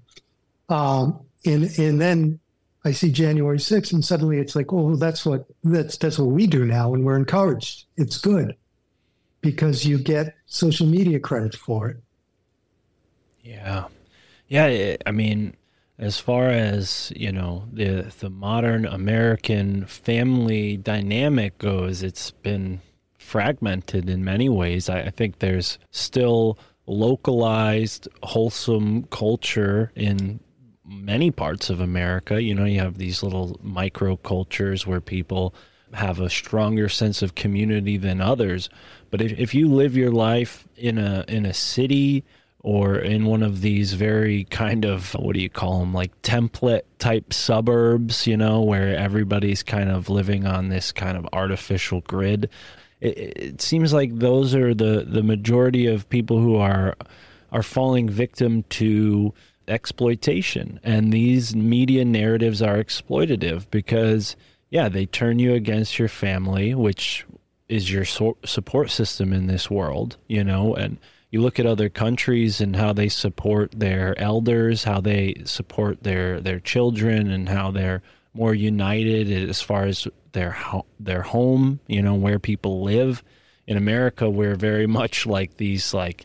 Um, and and then I see January 6th, and suddenly it's like, oh, that's what that's that's what we do now, and we're encouraged. It's good because you get social media credit for it. Yeah. Yeah, I mean, as far as, you know, the the modern American family dynamic goes, it's been fragmented in many ways. I, I think there's still localized wholesome culture in many parts of America. You know, you have these little micro cultures where people have a stronger sense of community than others. But if, if you live your life in a in a city or in one of these very kind of what do you call them like template type suburbs, you know, where everybody's kind of living on this kind of artificial grid, it, it seems like those are the the majority of people who are are falling victim to exploitation and these media narratives are exploitative because yeah, they turn you against your family, which is your so- support system in this world, you know, and you look at other countries and how they support their elders, how they support their their children and how they're more united as far as their ho- their home, you know, where people live. In America, we're very much like these like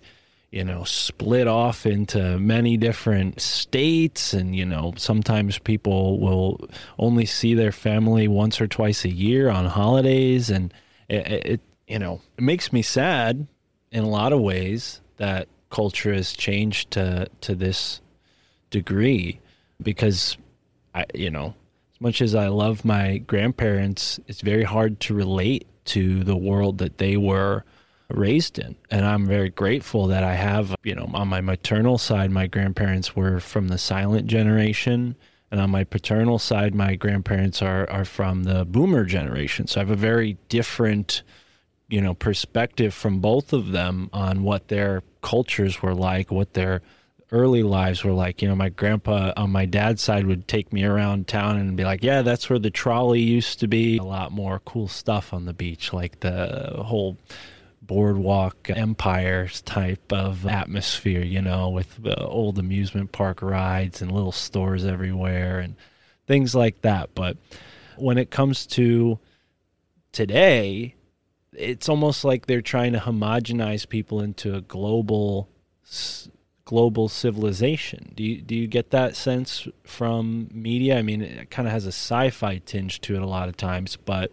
you know, split off into many different states. And, you know, sometimes people will only see their family once or twice a year on holidays. And it, it you know, it makes me sad in a lot of ways that culture has changed to, to this degree because I, you know, as much as I love my grandparents, it's very hard to relate to the world that they were raised in. And I'm very grateful that I have, you know, on my maternal side, my grandparents were from the silent generation. And on my paternal side, my grandparents are, are from the boomer generation. So I have a very different, you know, perspective from both of them on what their cultures were like, what their early lives were like. You know, my grandpa on my dad's side would take me around town and be like, yeah, that's where the trolley used to be. A lot more cool stuff on the beach, like the whole boardwalk empire type of atmosphere, you know, with old amusement park rides and little stores everywhere and things like that. But when it comes to today, it's almost like they're trying to homogenize people into a global global civilization. Do you do you get that sense from media? I mean, it kind of has a sci-fi tinge to it a lot of times, but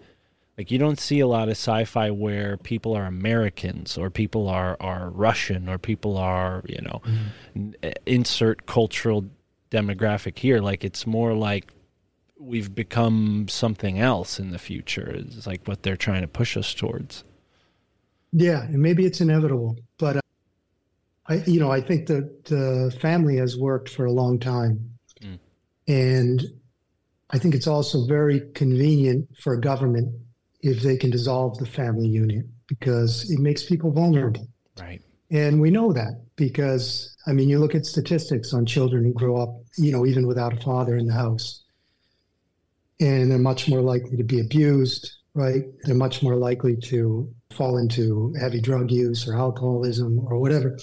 Like you don't see a lot of sci-fi where people are Americans or people are are Russian or people are you know n- insert cultural demographic here. Like it's more like we've become something else in the future. It's like what they're trying to push us towards. Yeah, and maybe it's inevitable, but uh, I, you know, I think that the family has worked for a long time, Mm. and I think it's also very convenient for a government if they can dissolve the family unit because it makes people vulnerable, Right. and we know that because I mean, you look at statistics on children who grow up, you know, even without a father in the house, and they're much more likely to be abused, right? They're much more likely to fall into heavy drug use or alcoholism or whatever.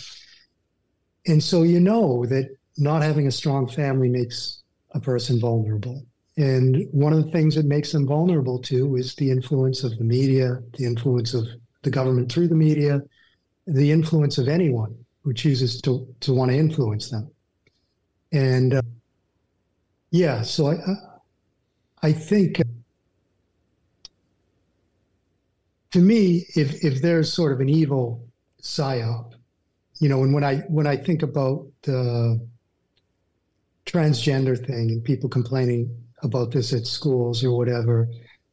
And so you know that not having a strong family makes a person vulnerable. And one of the things that makes them vulnerable to is the influence of the media, the influence of the government through the media, the influence of anyone who chooses to, to want to influence them. And uh, yeah, so I, I- I think uh, to me, if if there's sort of an evil psyop, you know, and when I when I think about the transgender thing and people complaining about this at schools or whatever,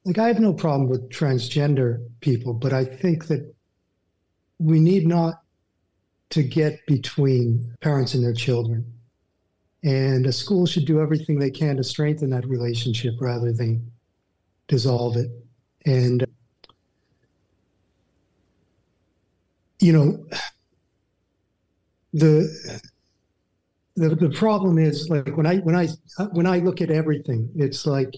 like I have no problem with transgender people, but I think that we need not to get between parents and their children. And a school should do everything they can to strengthen that relationship rather than dissolve it. And, you know, the, the, the problem is like when I, when I, when I look at everything, it's like,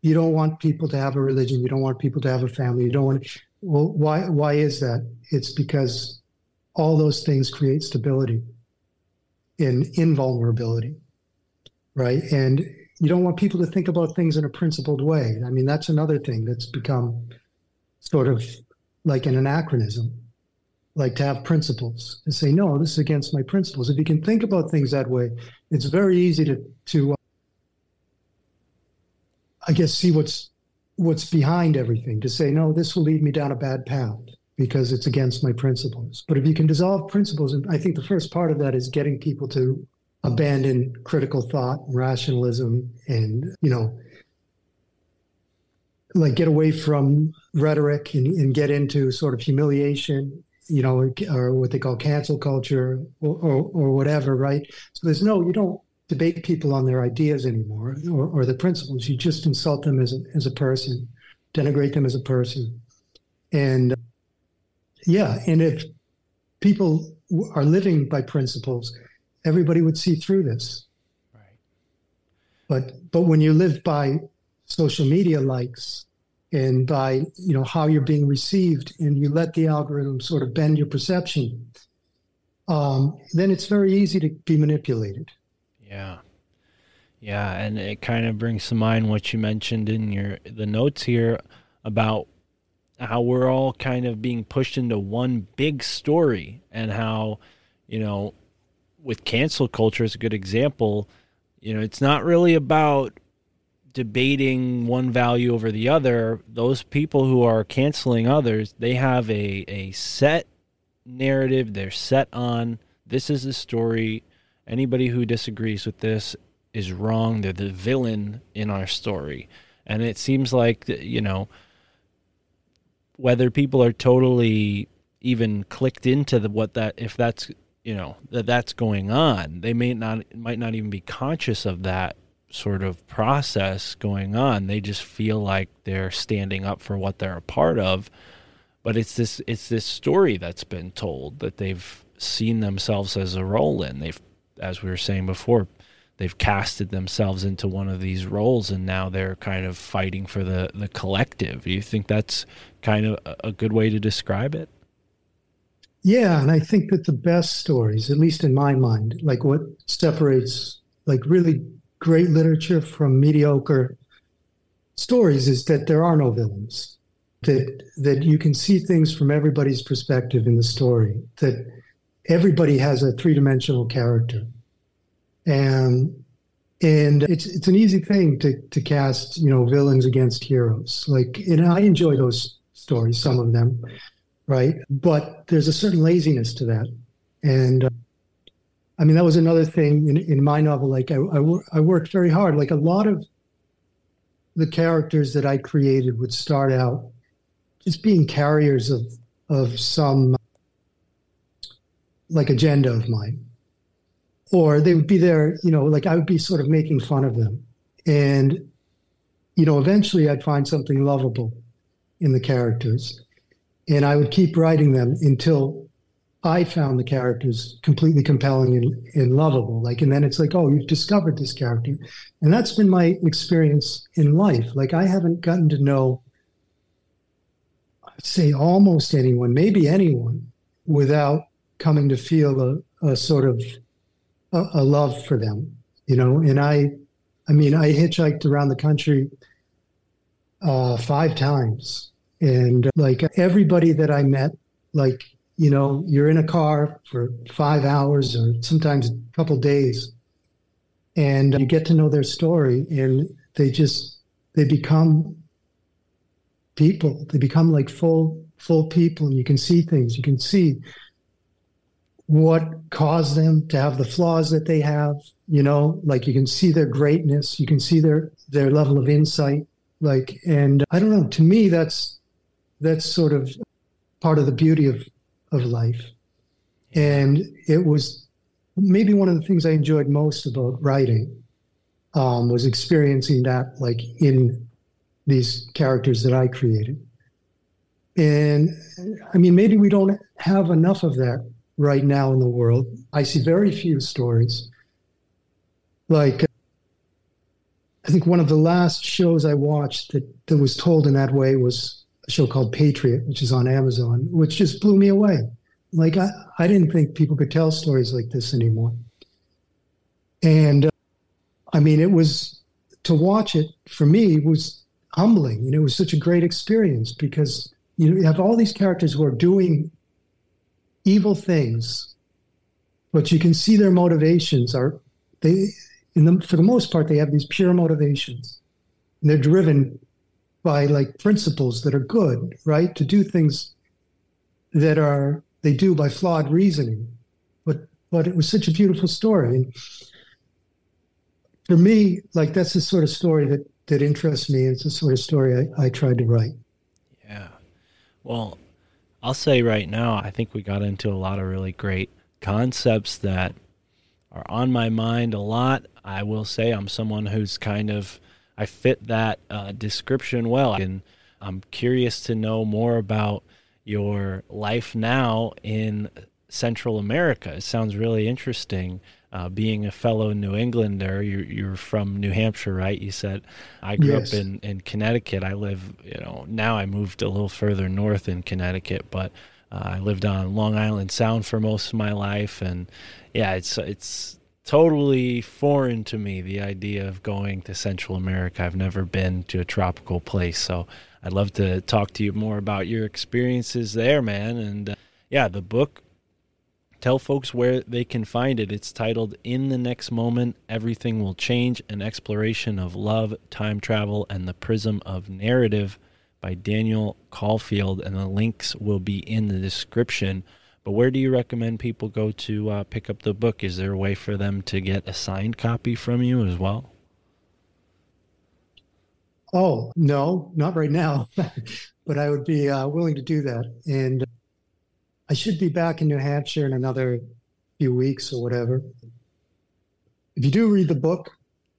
you don't want people to have a religion. You don't want people to have a family. You don't want, well, why, why is that? It's because all those things create stability and invulnerability, right? And you don't want people to think about things in a principled way. I mean, that's another thing that's become sort of like an anachronism, like to have principles and say, no, this is against my principles. If you can think about things that way, it's very easy to, to uh, I guess, see what's what's behind everything. To say, no, this will lead me down a bad path because it's against my principles. But if you can dissolve principles, and I think the first part of that is getting people to abandon critical thought, rationalism, and you know, like get away from rhetoric and, and get into sort of humiliation, you know, or what they call cancel culture or, or, or whatever, right? So there's no, you don't debate people on their ideas anymore or, or the principles. You just insult them as a, as a person, denigrate them as a person. And yeah, and if people are living by principles, everybody would see through this. Right. But but when you live by social media likes and by you know how you're being received, and you let the algorithm sort of bend your perception, um, then it's very easy to be manipulated. Yeah. Yeah, and it kind of brings to mind what you mentioned in your the notes here about how we're all kind of being pushed into one big story and how, you know, with cancel culture is a good example, you know, it's not really about debating one value over the other. Those people who are canceling others, they have a, a set narrative they're set on. This is the story. Anybody who disagrees with this is wrong. They're the villain in our story. And it seems like, you know, whether people are totally even clicked into the, what that, if that's, you know, that that's going on, they may not, might not even be conscious of that sort of process going on. They just feel like they're standing up for what they're a part of. But it's this, it's this story that's been told that they've seen themselves as a role in. They've, as we were saying before, they've casted themselves into one of these roles and now they're kind of fighting for the the collective Do you think that's kind of a- a good way to describe it Yeah, and I think that the best stories, at least in my mind, like what separates like really great literature from mediocre stories is that there are no villains. That that you can see things from everybody's perspective in the story. That everybody has a three-dimensional character. And And it's it's an easy thing to to cast, you know, villains against heroes. Like, and I enjoy those stories, some of them, right? But there's a certain laziness to that, and uh, I mean that was another thing in in my novel. Like, I I, I worked very hard. Like a lot of the characters that I created would start out just being carriers of of some like agenda of mine or they would be there, you know, like I would be sort of making fun of them. And, you know, eventually I'd find something lovable in the characters. And I would keep writing them until I found the characters completely compelling and, and lovable. Like, and then it's like, oh, you've discovered this character. And that's been my experience in life. Like, I haven't gotten to know, say almost anyone, maybe anyone, without coming to feel a, a sort of a, a love for them, you know. And I, I mean, I hitchhiked around the country uh, five times, and like everybody that I met, like you know, you're in a car for five hours or sometimes a couple days, and you get to know their story, and they just they become people. They become like full full people, and you can see things. You can see what caused them to have the flaws that they have you know like you can see their greatness you can see their their level of insight like and i don't know to me that's that's sort of part of the beauty of of life and it was maybe one of the things i enjoyed most about writing um, was experiencing that like in these characters that i created and i mean maybe we don't have enough of that right now in the world. I see very few stories. Like, I think one of the last shows I watched that, that was told in that way was show called Patriot, which is on Amazon, which just blew me away. Like, I, I didn't think people could tell stories like this anymore. And uh, I mean, it was to watch it for me was humbling. You know, it was such a great experience because you have all these characters who are doing evil things, but you can see their motivations are they in the, for the most part they have these pure motivations. And they're driven by like principles that are good, right? To do things that are they do by flawed reasoning. But but it was such a beautiful story. And for me, like that's the sort of story that that interests me. It's the sort of story I, I tried to write. Yeah. Well, I'll say right now, I think we got into a lot of really great concepts that are on my mind a lot. I will say I'm someone who's kind of I fit that uh, description well, and I'm curious to know more about your life now in Central America. It sounds really interesting. Uh, being a fellow New Englander, you're, you're, from New Hampshire, right? You said I grew yes. up in, in Connecticut. I live, you know, now I moved a little further north in Connecticut, but uh, I lived on Long Island Sound for most of my life, and yeah, it's it's totally foreign to me the idea of going to Central America. I've never been to a tropical place, so I'd love to talk to you more about your experiences there, man. And uh, yeah, the book Tell folks where they can find it. It's titled In the Next Moment Everything Will Change An Exploration of Love, Time Travel, and the Prism of Narrative by Daniel Caulfield. And the links will be in the description. But where do you recommend people go to uh, pick up the book? Is there a way for them to get a signed copy from you as well? Oh, no, not right now. but I would be uh, willing to do that. And I should be back in New Hampshire in another few weeks or whatever. If you do read the book,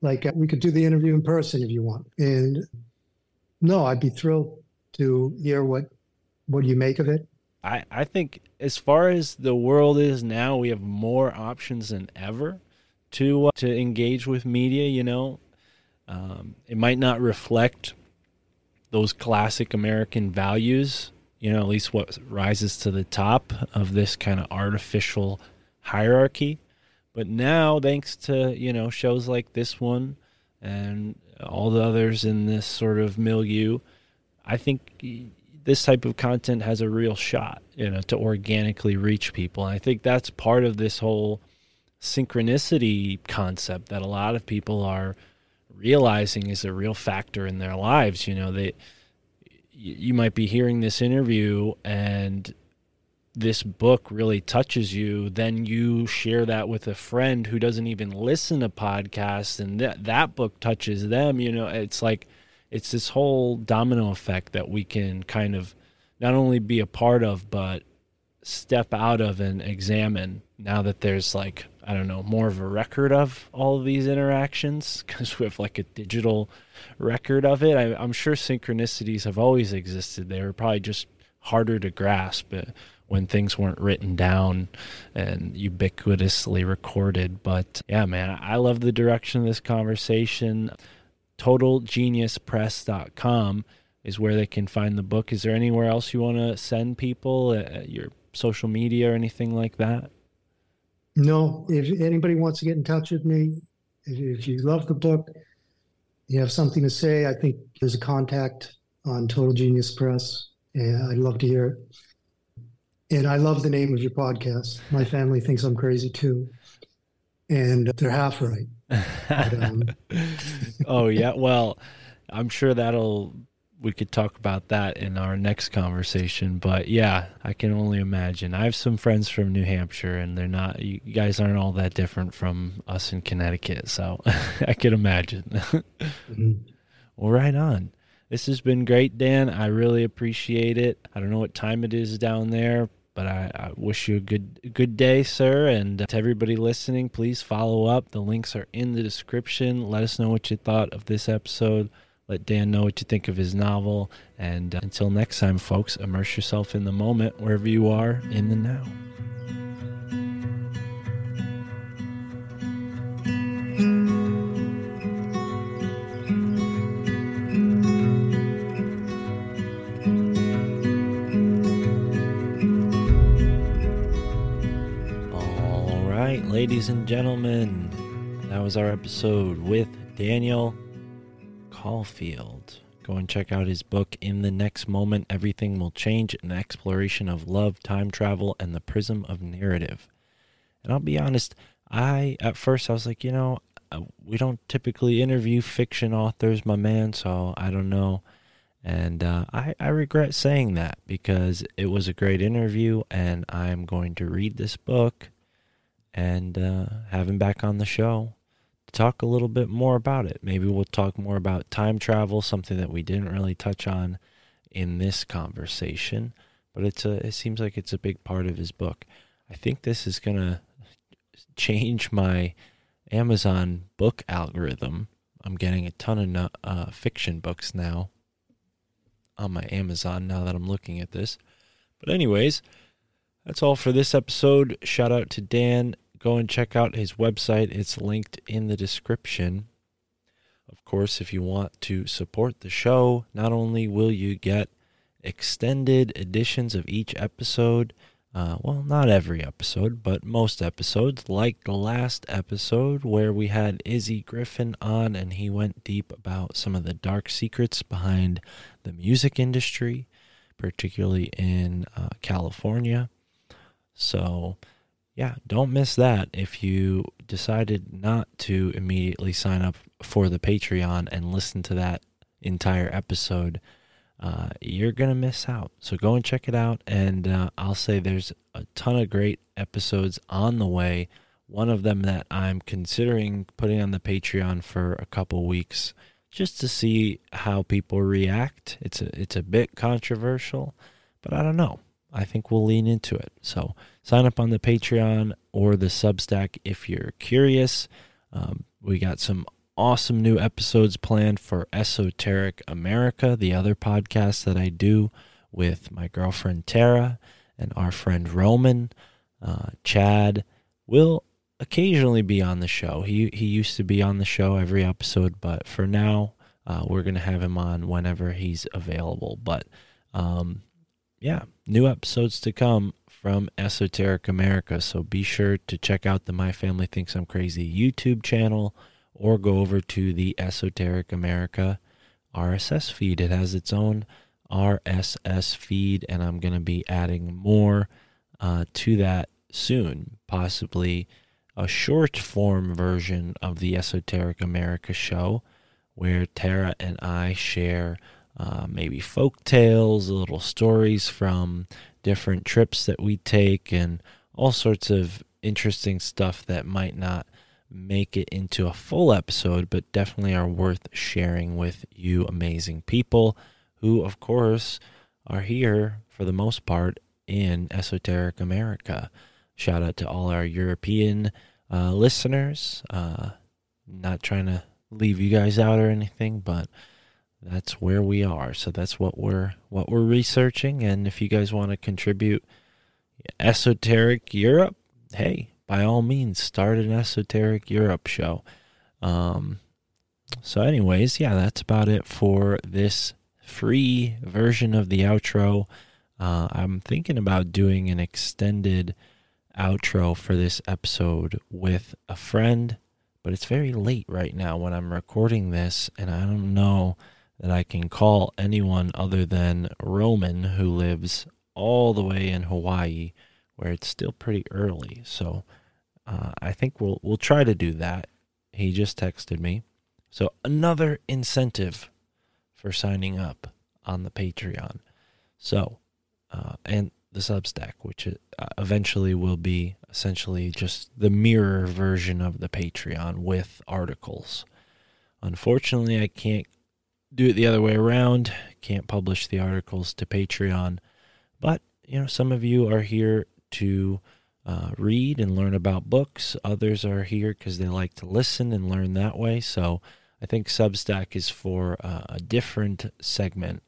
like uh, we could do the interview in person if you want. And no, I'd be thrilled to hear what what you make of it. I, I think as far as the world is now, we have more options than ever to uh, to engage with media. You know, um, it might not reflect those classic American values you know, at least what rises to the top of this kind of artificial hierarchy. But now, thanks to, you know, shows like this one and all the others in this sort of milieu, I think this type of content has a real shot, you know, to organically reach people. And I think that's part of this whole synchronicity concept that a lot of people are realizing is a real factor in their lives. You know, they you might be hearing this interview and this book really touches you, then you share that with a friend who doesn't even listen to podcasts and that that book touches them, you know, it's like it's this whole domino effect that we can kind of not only be a part of but step out of and examine now that there's like I don't know more of a record of all of these interactions because we have like a digital record of it. I, am sure synchronicities have always existed. They were probably just harder to grasp uh, when things weren't written down and ubiquitously recorded. But yeah, man, I love the direction of this conversation. TotalGeniusPress.com is where they can find the book. Is there anywhere else you want to send people? Uh, your social media or anything like that? No. If anybody wants to get in touch with me, if, if you love the book, you have something to say, I think there's a contact on Total Genius Press. And I'd love to hear it. And I love the name of your podcast. My family thinks I'm crazy too. And they're half right. But, um, oh, yeah. Well, I'm sure that'll we could talk about that in our next conversation. But yeah, I can only imagine. I have some friends from New Hampshire, and they're not. You guys aren't all that different from us in Connecticut, so I can imagine. mm-hmm. Well, right on. This has been great, Dan. I really appreciate it. I don't know what time it is down there, but I, I, wish you a good good day, sir. And to everybody listening, please follow up. The links are in the description. Let us know what you thought of this episode. Let Dan know what you think of his novel. And uh, until next time, folks, immerse yourself in the moment wherever you are in the now. All right, ladies and gentlemen, that was our episode with Daniel Caulfield. Go and check out his book, In the Next Moment Everything Will Change An Exploration of Love, Time Travel, and the Prism of Narrative. And I'll be honest, I, at first, I was like, you know, uh, we don't typically interview fiction authors, my man, so I don't know. And uh, I, I regret saying that because it was a great interview, and I'm going to read this book and uh, have him back on the show to talk a little bit more about it. Maybe we'll talk more about time travel, something that we didn't really touch on in this conversation, but it's a it seems like it's a big part of his book. I think this is going to change my Amazon book algorithm. I'm getting a ton of uh, fiction books now on my Amazon now that I'm looking at this. But anyways, that's all for this episode. Shout out to Dan go and check out his website. It's linked in the description. Of course, if you want to support the show, not only will you get extended editions of each episode, uh, well, not every episode, but most episodes, like the last episode where we had Izzy Griffin on and he went deep about some of the dark secrets behind the music industry, particularly in uh, California. So, yeah, don't miss that if you decided not to immediately sign up for the Patreon and listen to that entire episode. Uh, you're going to miss out. So go and check it out. And uh, I'll say there's a ton of great episodes on the way. One of them that I'm considering putting on the Patreon for a couple weeks just to see how people react. It's a, it's a bit controversial, but I don't know. I think we'll lean into it. So sign up on the Patreon or the Substack if you're curious. Um, we got some awesome new episodes planned for Esoteric America, the other podcast that I do with my girlfriend Tara and our friend Roman. Uh, Chad will occasionally be on the show. He he used to be on the show every episode, but for now, uh, we're gonna have him on whenever he's available. But um, yeah, new episodes to come from Esoteric America. So be sure to check out the My Family Thinks I'm Crazy YouTube channel or go over to the Esoteric America RSS feed. It has its own RSS feed, and I'm going to be adding more uh, to that soon, possibly a short form version of the Esoteric America show where Tara and I share uh, maybe folk tales, little stories from different trips that we take, and all sorts of interesting stuff that might not make it into a full episode, but definitely are worth sharing with you amazing people who, of course, are here for the most part in esoteric America. Shout out to all our European uh, listeners. Uh, not trying to leave you guys out or anything, but that's where we are. So that's what we're what we're researching. And if you guys want to contribute, esoteric Europe, hey, by all means, start an esoteric Europe show. Um, so, anyways, yeah, that's about it for this free version of the outro. Uh, I'm thinking about doing an extended outro for this episode with a friend, but it's very late right now when I'm recording this, and I don't know that I can call anyone other than Roman, who lives all the way in Hawaii, where it's still pretty early. So uh, I think we'll we'll try to do that. He just texted me, so another incentive for signing up on the Patreon. So uh, and the Substack, which uh, eventually will be essentially just the mirror version of the Patreon with articles. Unfortunately, I can't do it the other way around. Can't publish the articles to Patreon. But, you know, some of you are here to uh, read and learn about books. Others are here because they like to listen and learn that way. So I think Substack is for uh, a different segment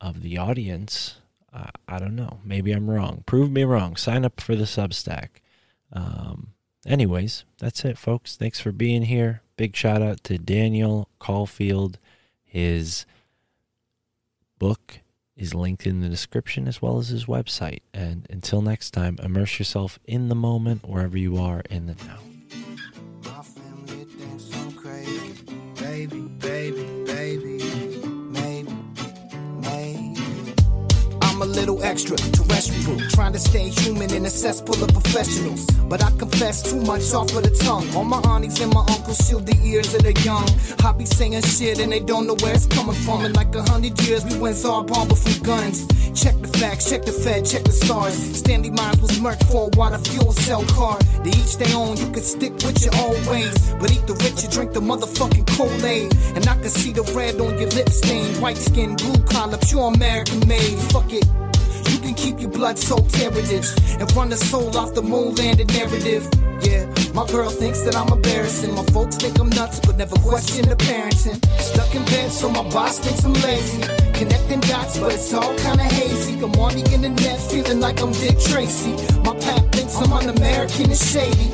of the audience. Uh, I don't know. Maybe I'm wrong. Prove me wrong. Sign up for the Substack. Um, anyways, that's it, folks. Thanks for being here. Big shout out to Daniel Caulfield. His book is linked in the description as well as his website. And until next time, immerse yourself in the moment wherever you are in the now. Little extra terrestrial, trying to stay human in a cesspool of professionals. But I confess too much off of the tongue. All my aunties and my uncles shield the ears of the young. I be saying shit and they don't know where it's coming from. In like a hundred years, we went Tsar Bomba from guns. Check the facts, check the Fed, check the stars. Stanley Meyers was murked for a water fuel cell car. They each their own, you can stick with your own ways. But eat the rich, you drink the motherfucking Kool-Aid. And I can see the red on your lip stain. White skin, blue collar, pure American made. Fuck it. Can keep your blood soaked heritage and run the soul off the moon landed narrative. Yeah, my girl thinks that I'm embarrassing. My folks think I'm nuts, but never question the parenting. Stuck in bed, so my boss thinks I'm lazy. Connecting dots, but it's all kinda hazy. I'm on the internet, feeling like I'm Dick Tracy. My pap thinks I'm un-American and shady.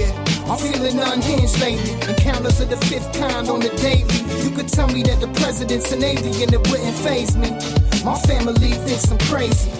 Yeah, I'm feeling unhinged lately. Encounters of the fifth kind on the daily. You could tell me that the president's an alien, it wouldn't phase me. My family thinks I'm crazy.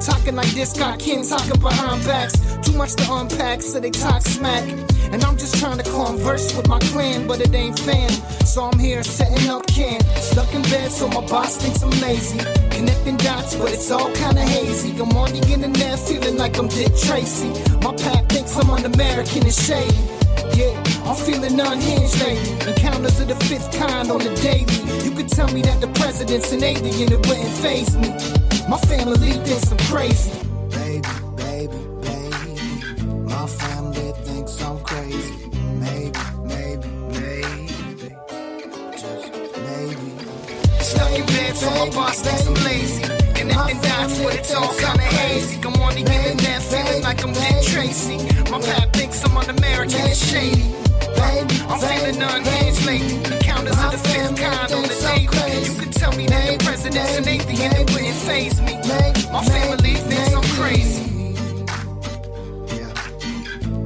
Talking like this, got kin talking behind backs. Too much to unpack, so they talk smack. And I'm just trying to converse with my clan, but it ain't fan. So I'm here setting up camp. Stuck in bed, so my boss thinks I'm lazy. Connecting dots, but it's all kinda hazy. I'm on the internet, feeling like I'm Dick Tracy. My pack thinks I'm un-American and shady. Yeah, I'm feeling unhinged lately. Encounters of the fifth kind on the daily. You could tell me that the president's an alien, it wouldn't phase me. My family thinks I'm crazy. Baby, baby, baby. My family thinks I'm crazy. Maybe, maybe, maybe. Just maybe. Stuck in bed, so my boss thinks I'm lazy. Connecting dots, but it's all kinda hazy. I'm on the internet, feeling like I'm Dick Tracy. My pap thinks I'm un-American and shady. Baby, I'm feeling baby, unhinged baby. lately. Encounters My of the fifth kind on the daily. crazy. You can tell me that the president's an atheist, it wouldn't phase me. Maybe, My family thinks I'm crazy. Yeah.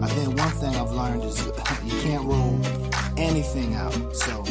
I think one thing I've learned is you can't rule anything out. So